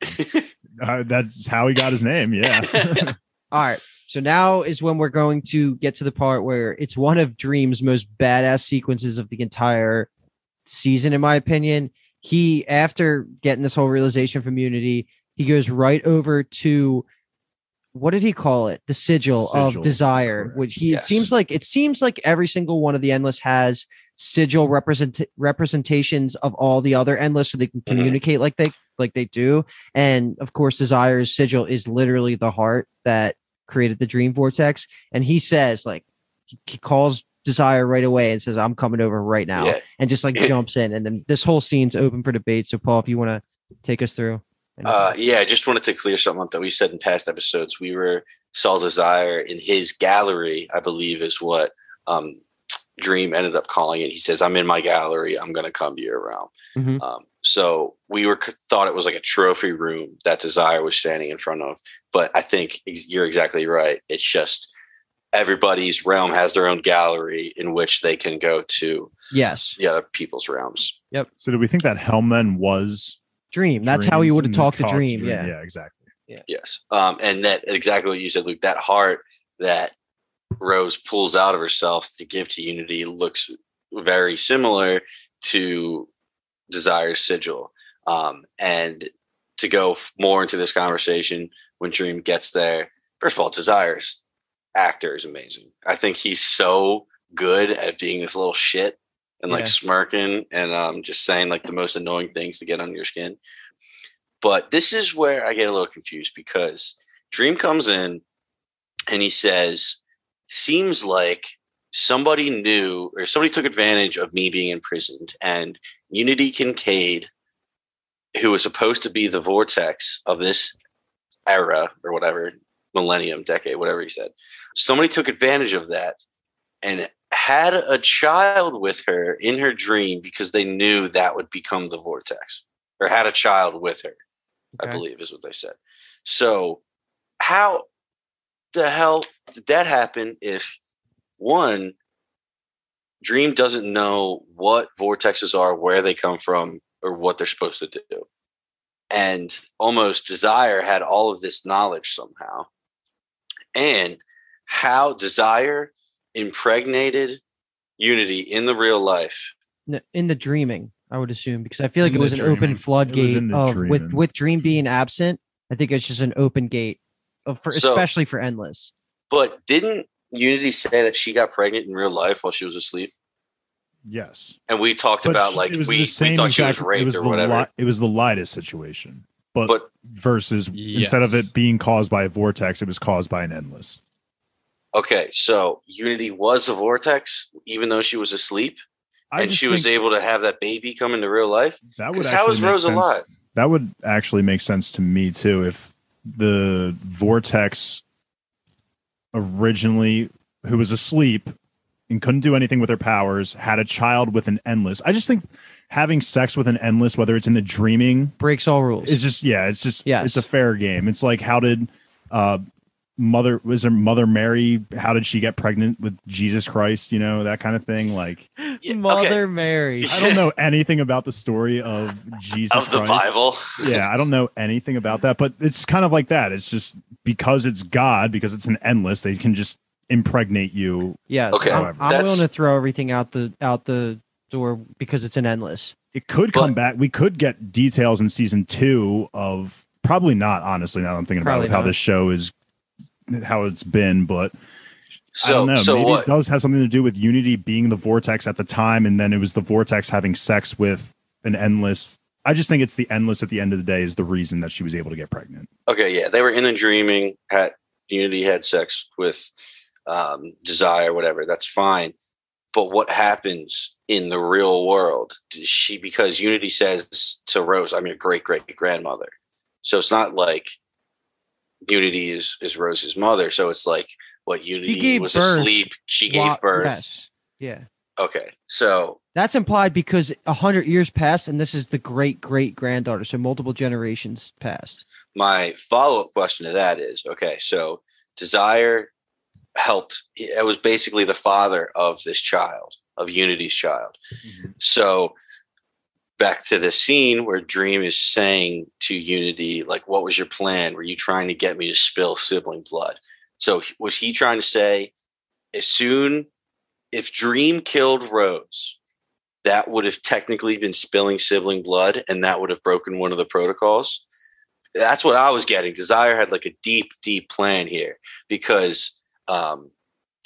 Uh, that's how he got his name. Yeah. All right. So now is when we're going to get to the part where it's one of Dream's most badass sequences of the entire season, in my opinion. He, after getting this whole realization from Unity, he goes right over to what did he call it? The sigil, Sigil, of desire. Which he Yes. it seems like it seems like every single one of the endless has sigil represent representations of all the other endless so they can Mhm. communicate like they like they do and of course desire's sigil is literally the heart that created the dream vortex and he says like he- he calls desire right away and says i'm coming over right now Yeah. and just like jumps in and then this whole scene's open for debate so paul if you want to take us through Uh, yeah, I just wanted to clear something up that we said in past episodes. We were saw Desire in his gallery, I believe, is what um, Dream ended up calling it. He says, "I'm in my gallery. I'm going to come to your realm." Mhm. Um, so we were thought it was like a trophy room that Desire was standing in front of, but I think ex- you're exactly right. It's just everybody's realm has their own gallery in which they can go to yes Yeah, people's realms. Yep. So, do we think that helm then was? Dream that's how he would have talked to talked dream yeah Yeah, exactly. Yeah. Yes. Um, and that exactly what you said, Luke. That heart that Rose pulls out of herself to give to Unity looks very similar to Desire's sigil. Um, and to go f- more into this conversation, when Dream gets there, first of all, Desire's actor is amazing. I think he's so good at being this little shit and like Yeah. smirking and um, just saying like the most annoying things to get under your skin. But this is where I get a little confused because Dream comes in and he says, Seems like somebody knew or somebody took advantage of me being imprisoned. And Unity Kincaid, who was supposed to be the vortex of this era or whatever, millennium, decade, whatever he said, somebody took advantage of that and had a child with her in her dream because they knew that would become the vortex or had a child with her. I believe is what they said. So, how the hell did that happen if one Dream doesn't know what vortexes are, where they come from, or what they're supposed to do? And almost Desire had all of this knowledge somehow. And how Desire impregnated Unity in the real life. In the dreaming i would assume because i feel like In it was an dreaming. open floodgate of with dreaming. with dream being absent i think it's just an open gate of for So- especially for endless But didn't Unity say that she got pregnant in real life while she was asleep? Yes. And we talked But about she- like we, we same thought she was exact- it raped was or the whatever. Li- it was the Lidus situation, but, But- versus instead of it being caused by a vortex, it was caused by an endless. Okay, so Unity was a vortex, even though she was asleep, I and she was able to have that baby come into real life. That would 'cause how actually is make Rose sense. alive? That would actually make sense to me too. If the vortex originally, who was asleep and couldn't do anything with her powers, had a child with an endless. I just think having sex with an endless, whether it's in the dreaming breaks all rules It's just yeah, it's just yeah, it's a fair game. It's like how did uh mother was her mother Mary? How did she get pregnant with Jesus Christ? You know that kind of thing. Like Yeah, Mother okay. Mary. I don't know anything about the story of Jesus of the Christ. Bible. yeah, I don't know anything about that, but it's kind of like that. It's just because it's God, because it's an endless, they can just impregnate you. yeah Okay, I'm, I'm willing to throw everything out the out the door because it's an endless. It could come But- back. We could get details in season two of probably not, honestly, now I'm thinking about it, how not. this show is how it's been, but I don't know. so Maybe what? it does have something to do with Unity being the vortex at the time, and then it was the vortex having sex with an endless. I just think it's the endless at the end of the day is the reason that she was able to get pregnant. Okay, yeah, they were in a dreaming. Had Unity had sex with um, Desire, whatever. That's fine. But what happens in the real world? Does she because Unity says to Rose, "I'm your great great grandmother." So it's not like Unity is is Rose's mother. So it's like what Unity was birth asleep. She gave birth. Yes. Yeah. Okay, so That's implied because a hundred years passed, and this is the great great granddaughter, so multiple generations passed. my follow up question to that is okay, so Desire helped, it was basically the father of this child, of Unity's child. Mm-hmm. So back to the scene where Dream is saying to Unity, like, what was your plan? Were you trying to get me to spill sibling blood? So was he trying to say, as soon if Dream killed Rose, that would have technically been spilling sibling blood and that would have broken one of the protocols? That's what I was getting. Desire had like a deep, deep plan here because um,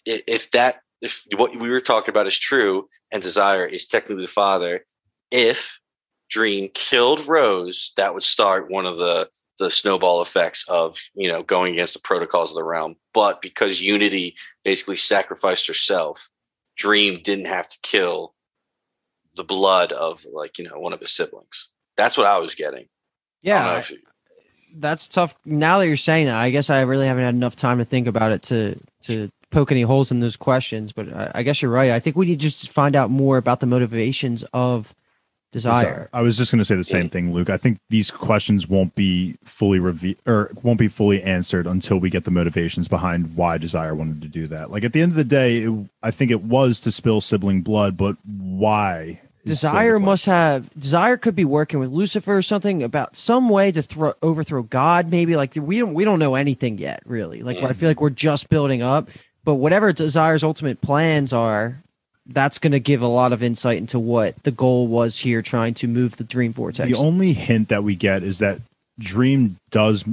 if that, if what we were talking about is true and Desire is technically the father, if Dream killed Rose, that would start one of the the snowball effects of you know going against the protocols of the realm. But because Unity basically sacrificed herself, Dream didn't have to kill the blood of like you know one of his siblings. That's what I was getting. I don't know Yeah, you- that's tough. Now that you're saying that, I guess I really haven't had enough time to think about it to to poke any holes in those questions. But I, I guess you're right. I think we need to just find out more about the motivations of desire. I was just going to say the same thing, Luke. I think these questions won't be fully revealed or won't be fully answered until we get the motivations behind why Desire wanted to do that. Like at the end of the day, it, I think it was to spill sibling blood, but why? is still the Desire must have desire could be working with Lucifer or something about some way to throw overthrow God. Maybe like we don't we don't know anything yet, really. Like I feel like we're just building up. But whatever Desire's ultimate plans are, that's going to give a lot of insight into what the goal was here, trying to move the Dream Vortex. The only hint that we get is that Dream does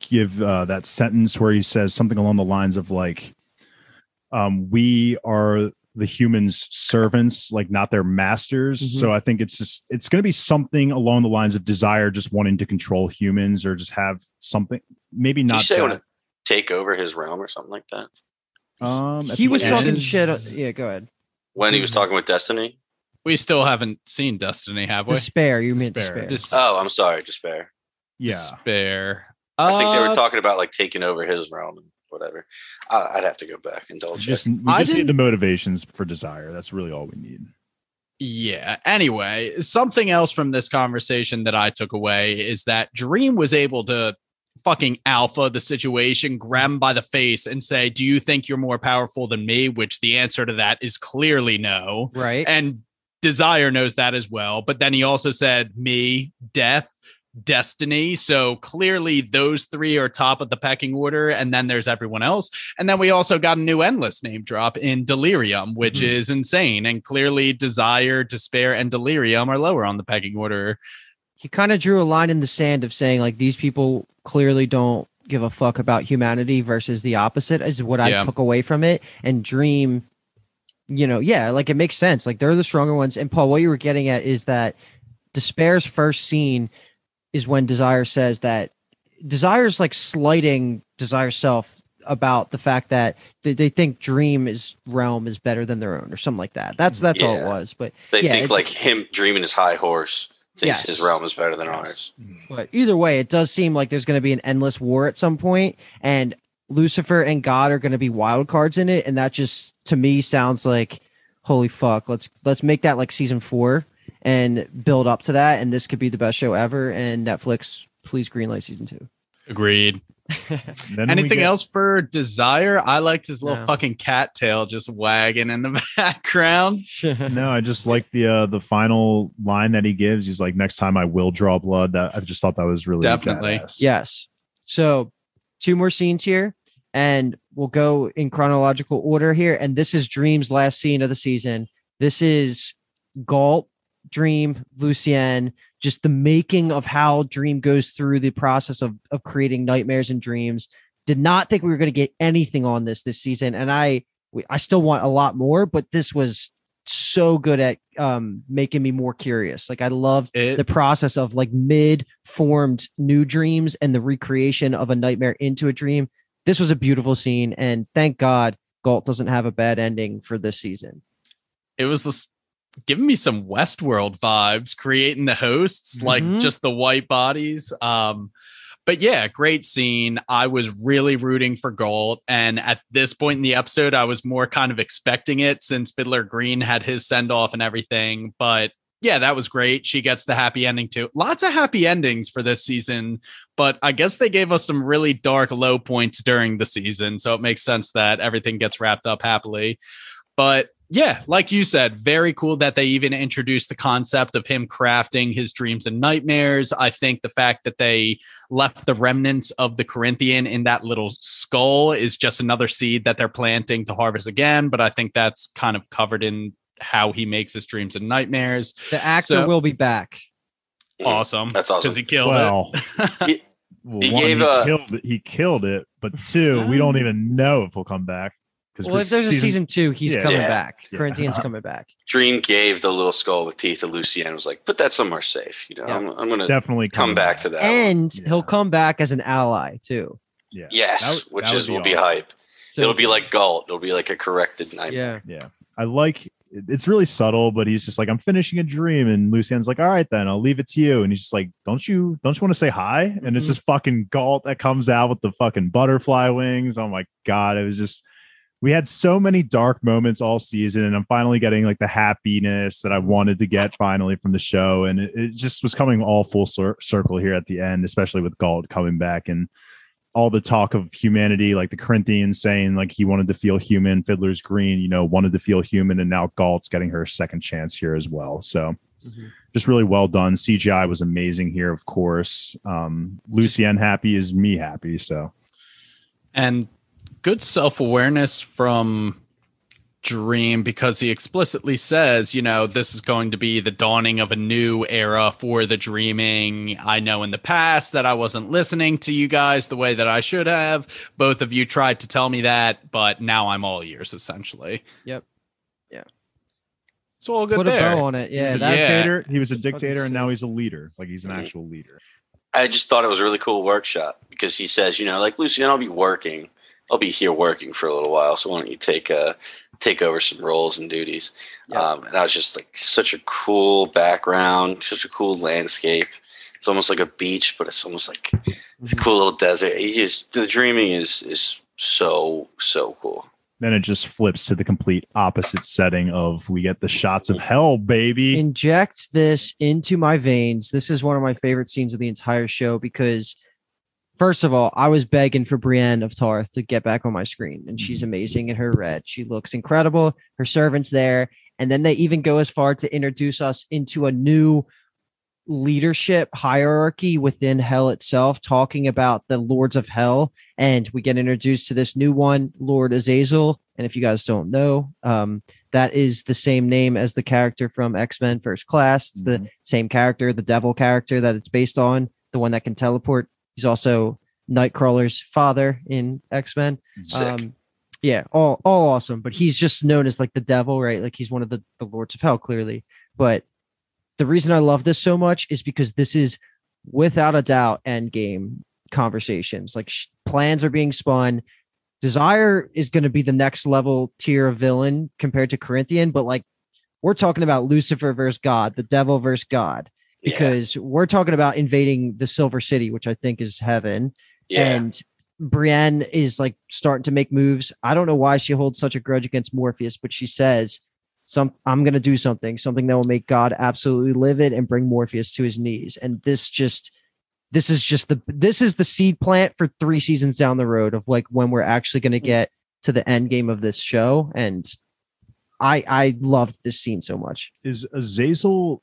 give uh, that sentence where he says something along the lines of like, um, "We are the humans' servants, like not their masters." Mhm. So I think it's just it's going to be something along the lines of desire, just wanting to control humans or just have something. Maybe you not. say want to take over his realm or something like that Um, he was end- talking Is- shit. uh, Yeah, go ahead. when he was talking with Destiny. We still haven't seen Destiny, have we? Despair. You meant Despair. despair. Dis- Oh, I'm sorry, despair. Yeah, Despair. I think they Uh, were talking about like taking over his realm and whatever. I, I'd have to go back and double check. just we I just need the motivations for desire. That's really all we need. Yeah. Anyway, something else from this conversation that I took away is that Dream was able to fucking alpha the situation, grab him by the face, and say, Do you think you're more powerful than me? Which the answer to that is clearly no. right. And Desire knows that as well. But then he also said, Me, death, destiny. So clearly those three are top of the pecking order. And then there's everyone else. And then we also got a new endless name drop in Delirium, which Mhm. is insane. And clearly Desire, Despair, and Delirium are lower on the pecking order. He kind of drew a line in the sand of saying like these people clearly don't give a fuck about humanity versus the opposite is what I took away from it. And Dream, you know, yeah, like it makes sense. Like they're the stronger ones. And Paul, what you were getting at is that Despair's first scene is when Desire says that Desire's like slighting Desire's self about the fact that they, they think Dream is realm is better than their own or something like that. That's that's all it was. But They Yeah, think it- like him dreaming his high horse thinks Yes. his realm is better than ours. Hmm. But either way, it does seem like there's going to be an endless war at some point, and Lucifer and God are going to be wild cards in it, and that just to me sounds like holy fuck. Let's let's make that like season four and build up to that, and this could be the best show ever. And Netflix, please greenlight season two. Agreed. Then we Anything get- else for Desire? I liked his little No. fucking cat tail just wagging in the background. No, I just like the uh the final line that he gives. He's like, "Next time I will draw blood." That I just thought that was really Definitely. badass. Yes. So two more scenes here, and we'll go in chronological order here. And this is Dream's last scene of the season. This is Gault, Dream, Lucienne, just the making of how Dream goes through the process of, of creating nightmares and dreams. Did not think we were going to get anything on this this season, and I we, I still want a lot more, but this was so good at um making me more curious. Like I loved It the process of like mid formed new dreams and the recreation of a nightmare into a dream. This was a beautiful scene, and thank God Gault doesn't have a bad ending for this season. it was this giving me some Westworld vibes, creating the hosts, like Mhm. just the white bodies. Um, but yeah, great scene. I was really rooting for Gault. And at this point in the episode, I was more kind of expecting it since Fiddler Green had his send off and everything. But yeah, that was great. She gets the happy ending too. Lots of happy endings for this season, but I guess they gave us some really dark low points during the season. So it makes sense that everything gets wrapped up happily. But yeah, like you said, very cool that they even introduced the concept of him crafting his dreams and nightmares. I think the fact that they left the remnants of the Corinthian in that little skull is just another seed that they're planting to harvest again. But I think that's kind of covered in how he makes his dreams and nightmares. The actor So- will be back. Awesome. That's awesome. Because he killed Well, it. well, he one, gave, he uh, killed it. He killed it, but two, we don't even know if he'll come back. Because Well, if there's a season two, he's Yeah. coming Yeah. back. Yeah. Corinthians coming back. Dream gave the little skull with teeth to Lucienne. Was like, put that somewhere safe. You know, Yeah. I'm, I'm gonna definitely come coming back to that. And Yeah. he'll come back as an ally too. Yeah. Yes, That would- which that would is be will be hype. So- It'll be like Gault. It'll be like a corrected nightmare. yeah. Yeah. I like it's really subtle, but he's just like, I'm finishing a dream. And Lucienne's like, All right, then I'll leave it to you. And he's just like, Don't you don't you want to say hi? And it's Mhm. this fucking Gault that comes out with the fucking butterfly wings. Oh my god. It was just we had so many dark moments all season, and I'm finally getting like the happiness that I wanted to get finally from the show. And it, it just was coming all full cir- circle here at the end, especially with Gault coming back and all the talk of humanity, like the Corinthians saying like he wanted to feel human, Fiddler's Green, you know, wanted to feel human, and now Gault's getting her second chance here as well. So Mhm. just really well done. CGI was amazing here, of course. Um, Lucienne happy is me happy. So and good self-awareness from dream because he explicitly says you know this is going to be the dawning of a new era for the dreaming i know in the past that i wasn't listening to you guys the way that i should have both of you tried to tell me that but now i'm all ears essentially Yep. Yeah. so all good Put a bow on it. he Yeah. was a That's Yeah. dictator. He was a dictator, and now he's a leader. Like he's an Mhm. actual leader. I just thought it was a really cool workshop because he says, you know, like Lucienne, I'll be working. I'll be here working for a little while. So why don't you take uh take over some roles and duties? Yeah. Um, and I was just like such a cool background, such a cool landscape. It's almost like a beach, but it's almost like it's a Mhm. cool little desert. He just the dreaming is is so so cool. Then it just flips to the complete opposite setting of we get the shots of hell, baby. inject this into my veins. This is one of my favorite scenes of the entire show because, first of all, I was begging for Brienne of Tarth to get back on my screen, and she's amazing in her red. She looks incredible. Her servant's there, and then they even go as far to introduce us into a new leadership hierarchy within hell itself, talking about the lords of hell. And we get introduced to this new one, Lord Azazel. And if you guys don't know, um, that is the same name as the character from X Men First Class. It's the same character, the devil character that it's based on, the one that can teleport. He's also Nightcrawler's father in X Men. Um, yeah, all all awesome. But he's just known as like the devil, right? Like he's one of the the lords of hell, clearly. But the reason I love this so much is because this is without a doubt end game conversations. Like sh- plans are being spun. Desire is going to be the next level tier of villain compared to Corinthian, but like we're talking about Lucifer versus God, the devil versus God, yeah. because we're talking about invading the Silver City, which I think is heaven yeah. and Brienne is like starting to make moves. I don't know why she holds such a grudge against Morpheus, but she says, "Some I'm going to do something, something that will make God absolutely livid and bring Morpheus to his knees." And this just this is just the this is the seed plant for three seasons down the road of like when we're actually going to mm-hmm. get to the end game of this show and i i loved this scene so much is Azazel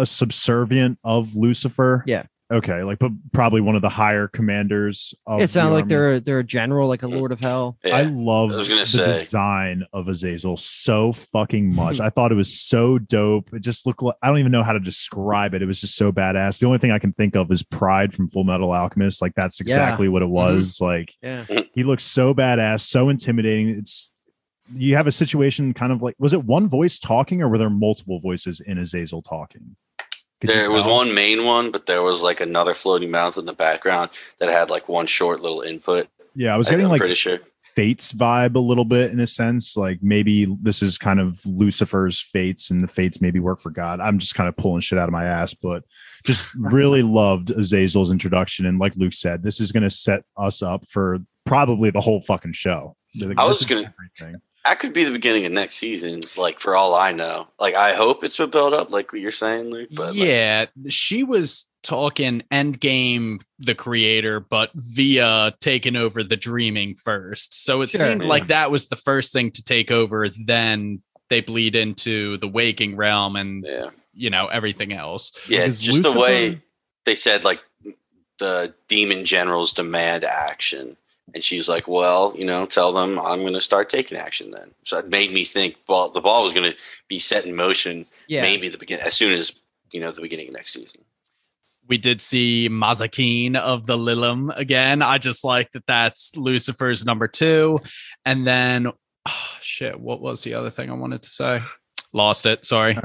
a subservient of Lucifer? Yeah. Okay, like but probably one of the higher commanders of it sounds the like they're they're a general like a lord of hell Yeah. I love I the say. design of Azazel so fucking much. I thought it was so dope. It just looked like I don't even know how to describe it. It was just so badass. The only thing I can think of is Pride from Full Metal Alchemist. Like that's Yeah. exactly what it mm-hmm. was. Like yeah he looks so badass, so intimidating. It's you have a situation kind of like was it one voice talking or were there multiple voices in Azazel talking? Could There was one main one, but there was like another floating mouth in the background that had like one short little input. Yeah, I was getting I'm like pretty sure. fates vibe a little bit in a sense like maybe this is kind of lucifer's fates and the fates maybe work for god i'm just kind of pulling shit out of my ass but just really loved azazel's introduction and like luke said this is going to set us up for probably the whole fucking show Like, I was gonna- everything. That could be the beginning of next season, like for all I know. Like I hope it's been built up, like you're saying, Luke. But like, yeah, she was talking Endgame, the creator, but via taking over the dreaming first. So it Sure. seemed Yeah. like that was the first thing to take over. Then they bleed into the waking realm and yeah, you know everything else. yeah. Because Just the way they said, like the demon generals demand action, and she's like, "Well, you know, tell them I'm going to start taking action." Then, so it made me think. Well, the ball was going to be set in motion, yeah maybe the begin as soon as you know the beginning of next season. We did see Mazikeen of the Lilim again. I just like that that's Lucifer's number two. And then, oh, shit, what was the other thing I wanted to say? Lost it. Sorry.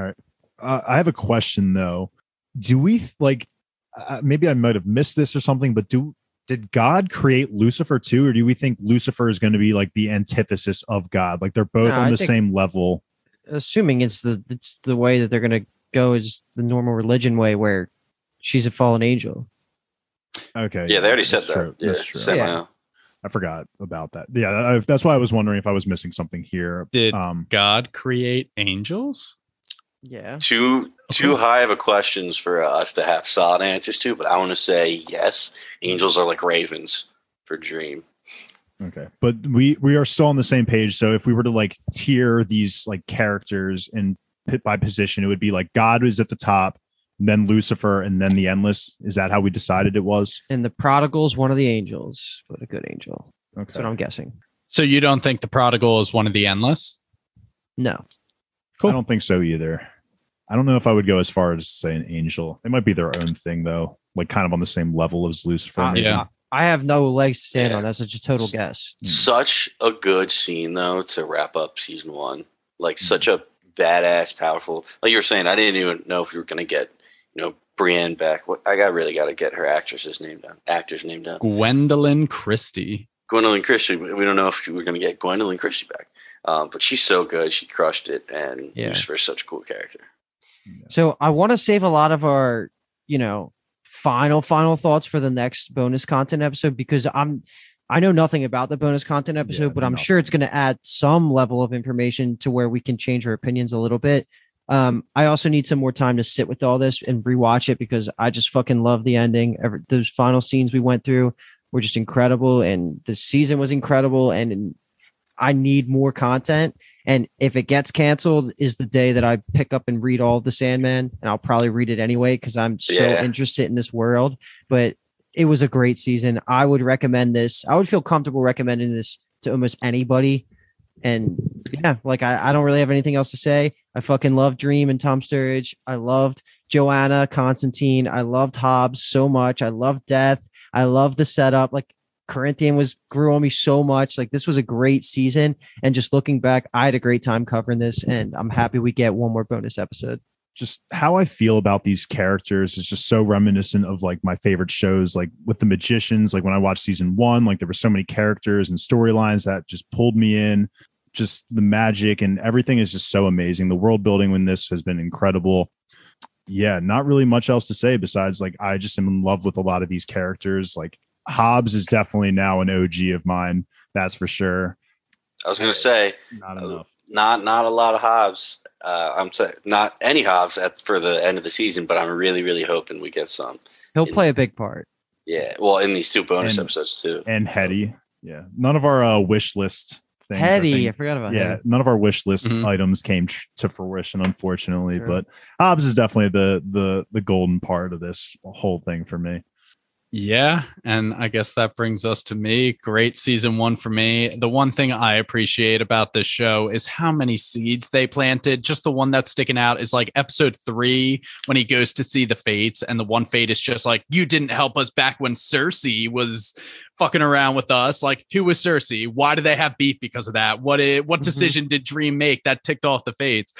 uh, i have a question though do we like uh, maybe i might have missed this or something but do did god create lucifer too or do we think lucifer is going to be like the antithesis of god like they're both No, on I the think- same level assuming it's the it's the way that they're going to go is the normal religion way where she's a fallen angel okay Yeah, they already said that. true. Yeah, that's true Yeah. i forgot about that yeah I, that's why i was wondering if i was missing something here Did um God create angels? yeah Too too high of a questions for us to have solid answers to, but I want to say yes. Angels are like ravens for Dream. okay but we we are still on the same page so if we were to like tier these like characters and pit by position it would be like god is at the top then lucifer and then the endless is that how we decided it was and the prodigal's one of the angels but a good angel that's what i'm guessing So you don't think the prodigal is one of the endless? no Cool. I don't think so either. I don't know if I would go as far as say an angel. It might be their own thing though, like kind of on the same level as Lucifer. Uh, maybe. yeah. i have no legs to stand Yeah. on that's just a total guess Hmm. Such a good scene though to wrap up season one. Like Hmm. such a badass, powerful. Like you were saying, I didn't even know if we were gonna get you know Brienne back. What I got really got to get her actress's name down, actor's name down. Gwendoline Christie. Gwendoline Christie. We don't know if we're gonna get Gwendoline Christie back, um, but she's so good. She crushed it, and Yeah. Lucifer's such a cool character. So I want to save a lot of our, you know, final final thoughts for the next bonus content episode because I'm I know nothing about the bonus content episode, Yeah, but I'm nothing. sure it's going to add some level of information to where we can change our opinions a little bit. Um, I also need some more time to sit with all this and rewatch it because I just fucking love the ending. Every, those final scenes we went through were just incredible, and the season was incredible. And I need more content. And if it gets canceled, is the day that I pick up and read all of the Sandman, and I'll probably read it anyway because I'm so Yeah. interested in this world. But it was a great season. I would recommend this. I would feel comfortable recommending this to almost anybody. And yeah, like I, I don't really have anything else to say. I fucking love Dream and Tom Sturridge. I loved Johanna, Constantine. I loved Hobbs so much. I loved Death. I love the setup. Like Corinthian was grew on me so much. Like this was a great season. And just looking back, I had a great time covering this, and I'm happy we get one more bonus episode. Just how I feel about these characters is just so reminiscent of like my favorite shows, like with the magicians. Like when I watched season one, like there were so many characters and storylines that just pulled me in. Just the magic and everything is just so amazing. The world building in this has been incredible. Yeah, not really much else to say besides like I just am in love with a lot of these characters. Like Hobbs is definitely now an OG of mine. That's for sure. I was gonna say Not Oh. enough. not not a lot of Hobbs Uh, I'm sorry, not any Hobbs at for the end of the season, but I'm really, really hoping we get some. He'll play a big part. Yeah, well, in these two bonus And- episodes too. and Hettie. Yeah, none of our uh, wish list things. I Hettie, I, think- forgot about yeah, him. none of our wish list Mhm. items came tr- to fruition, unfortunately. Sure. But Hobbs is definitely the the the golden part of this whole thing for me. Yeah, and I guess that brings us to me. Great season one for me. The one thing I appreciate about this show is how many seeds they planted. Just the one that's sticking out is like episode three when he goes to see the fates, and the one fate is just like, You didn't help us back when Cersei was fucking around with us. Like, who was Cersei? Why do they have beef because of that? What i- what Mhm. decision did Dream make that ticked off the fates?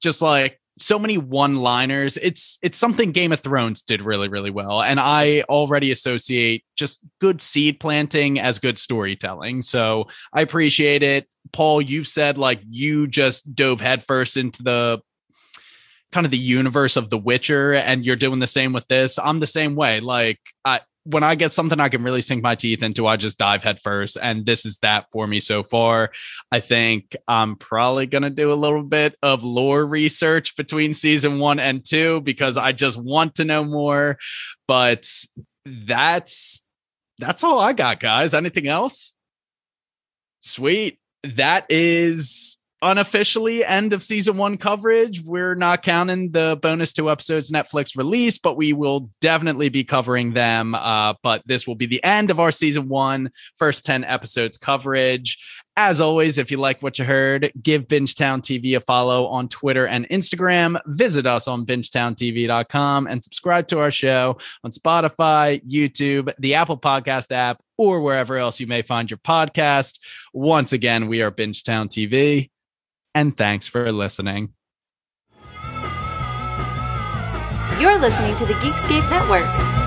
Just like so many one liners it's it's something game of thrones did really really well and i already associate just good seed planting as good storytelling. So i appreciate it. Paul you've said like you just dove headfirst into the kind of the universe of the witcher and you're doing the same with this. I'm the same way. Like i when I get something I can really sink my teeth into, I just dive headfirst. And this is that for me so far. I think I'm probably going to do a little bit of lore research between season one and two because I just want to know more. But that's that's all I got, guys. Anything else? Sweet. That is unofficially end of season one coverage. We're not counting the bonus two episodes Netflix release, but we will definitely be covering them. Uh, but this will be the end of our season one, first 10 episodes coverage. As always, if you like what you heard, give Bingetown TV a follow on Twitter and Instagram. Visit us on bingetowntv.com and subscribe to our show on Spotify, YouTube, the Apple Podcast app, or wherever else you may find your podcast. Once again, we are Bingetown TV, and thanks for listening. You're listening to the Geekscape Network.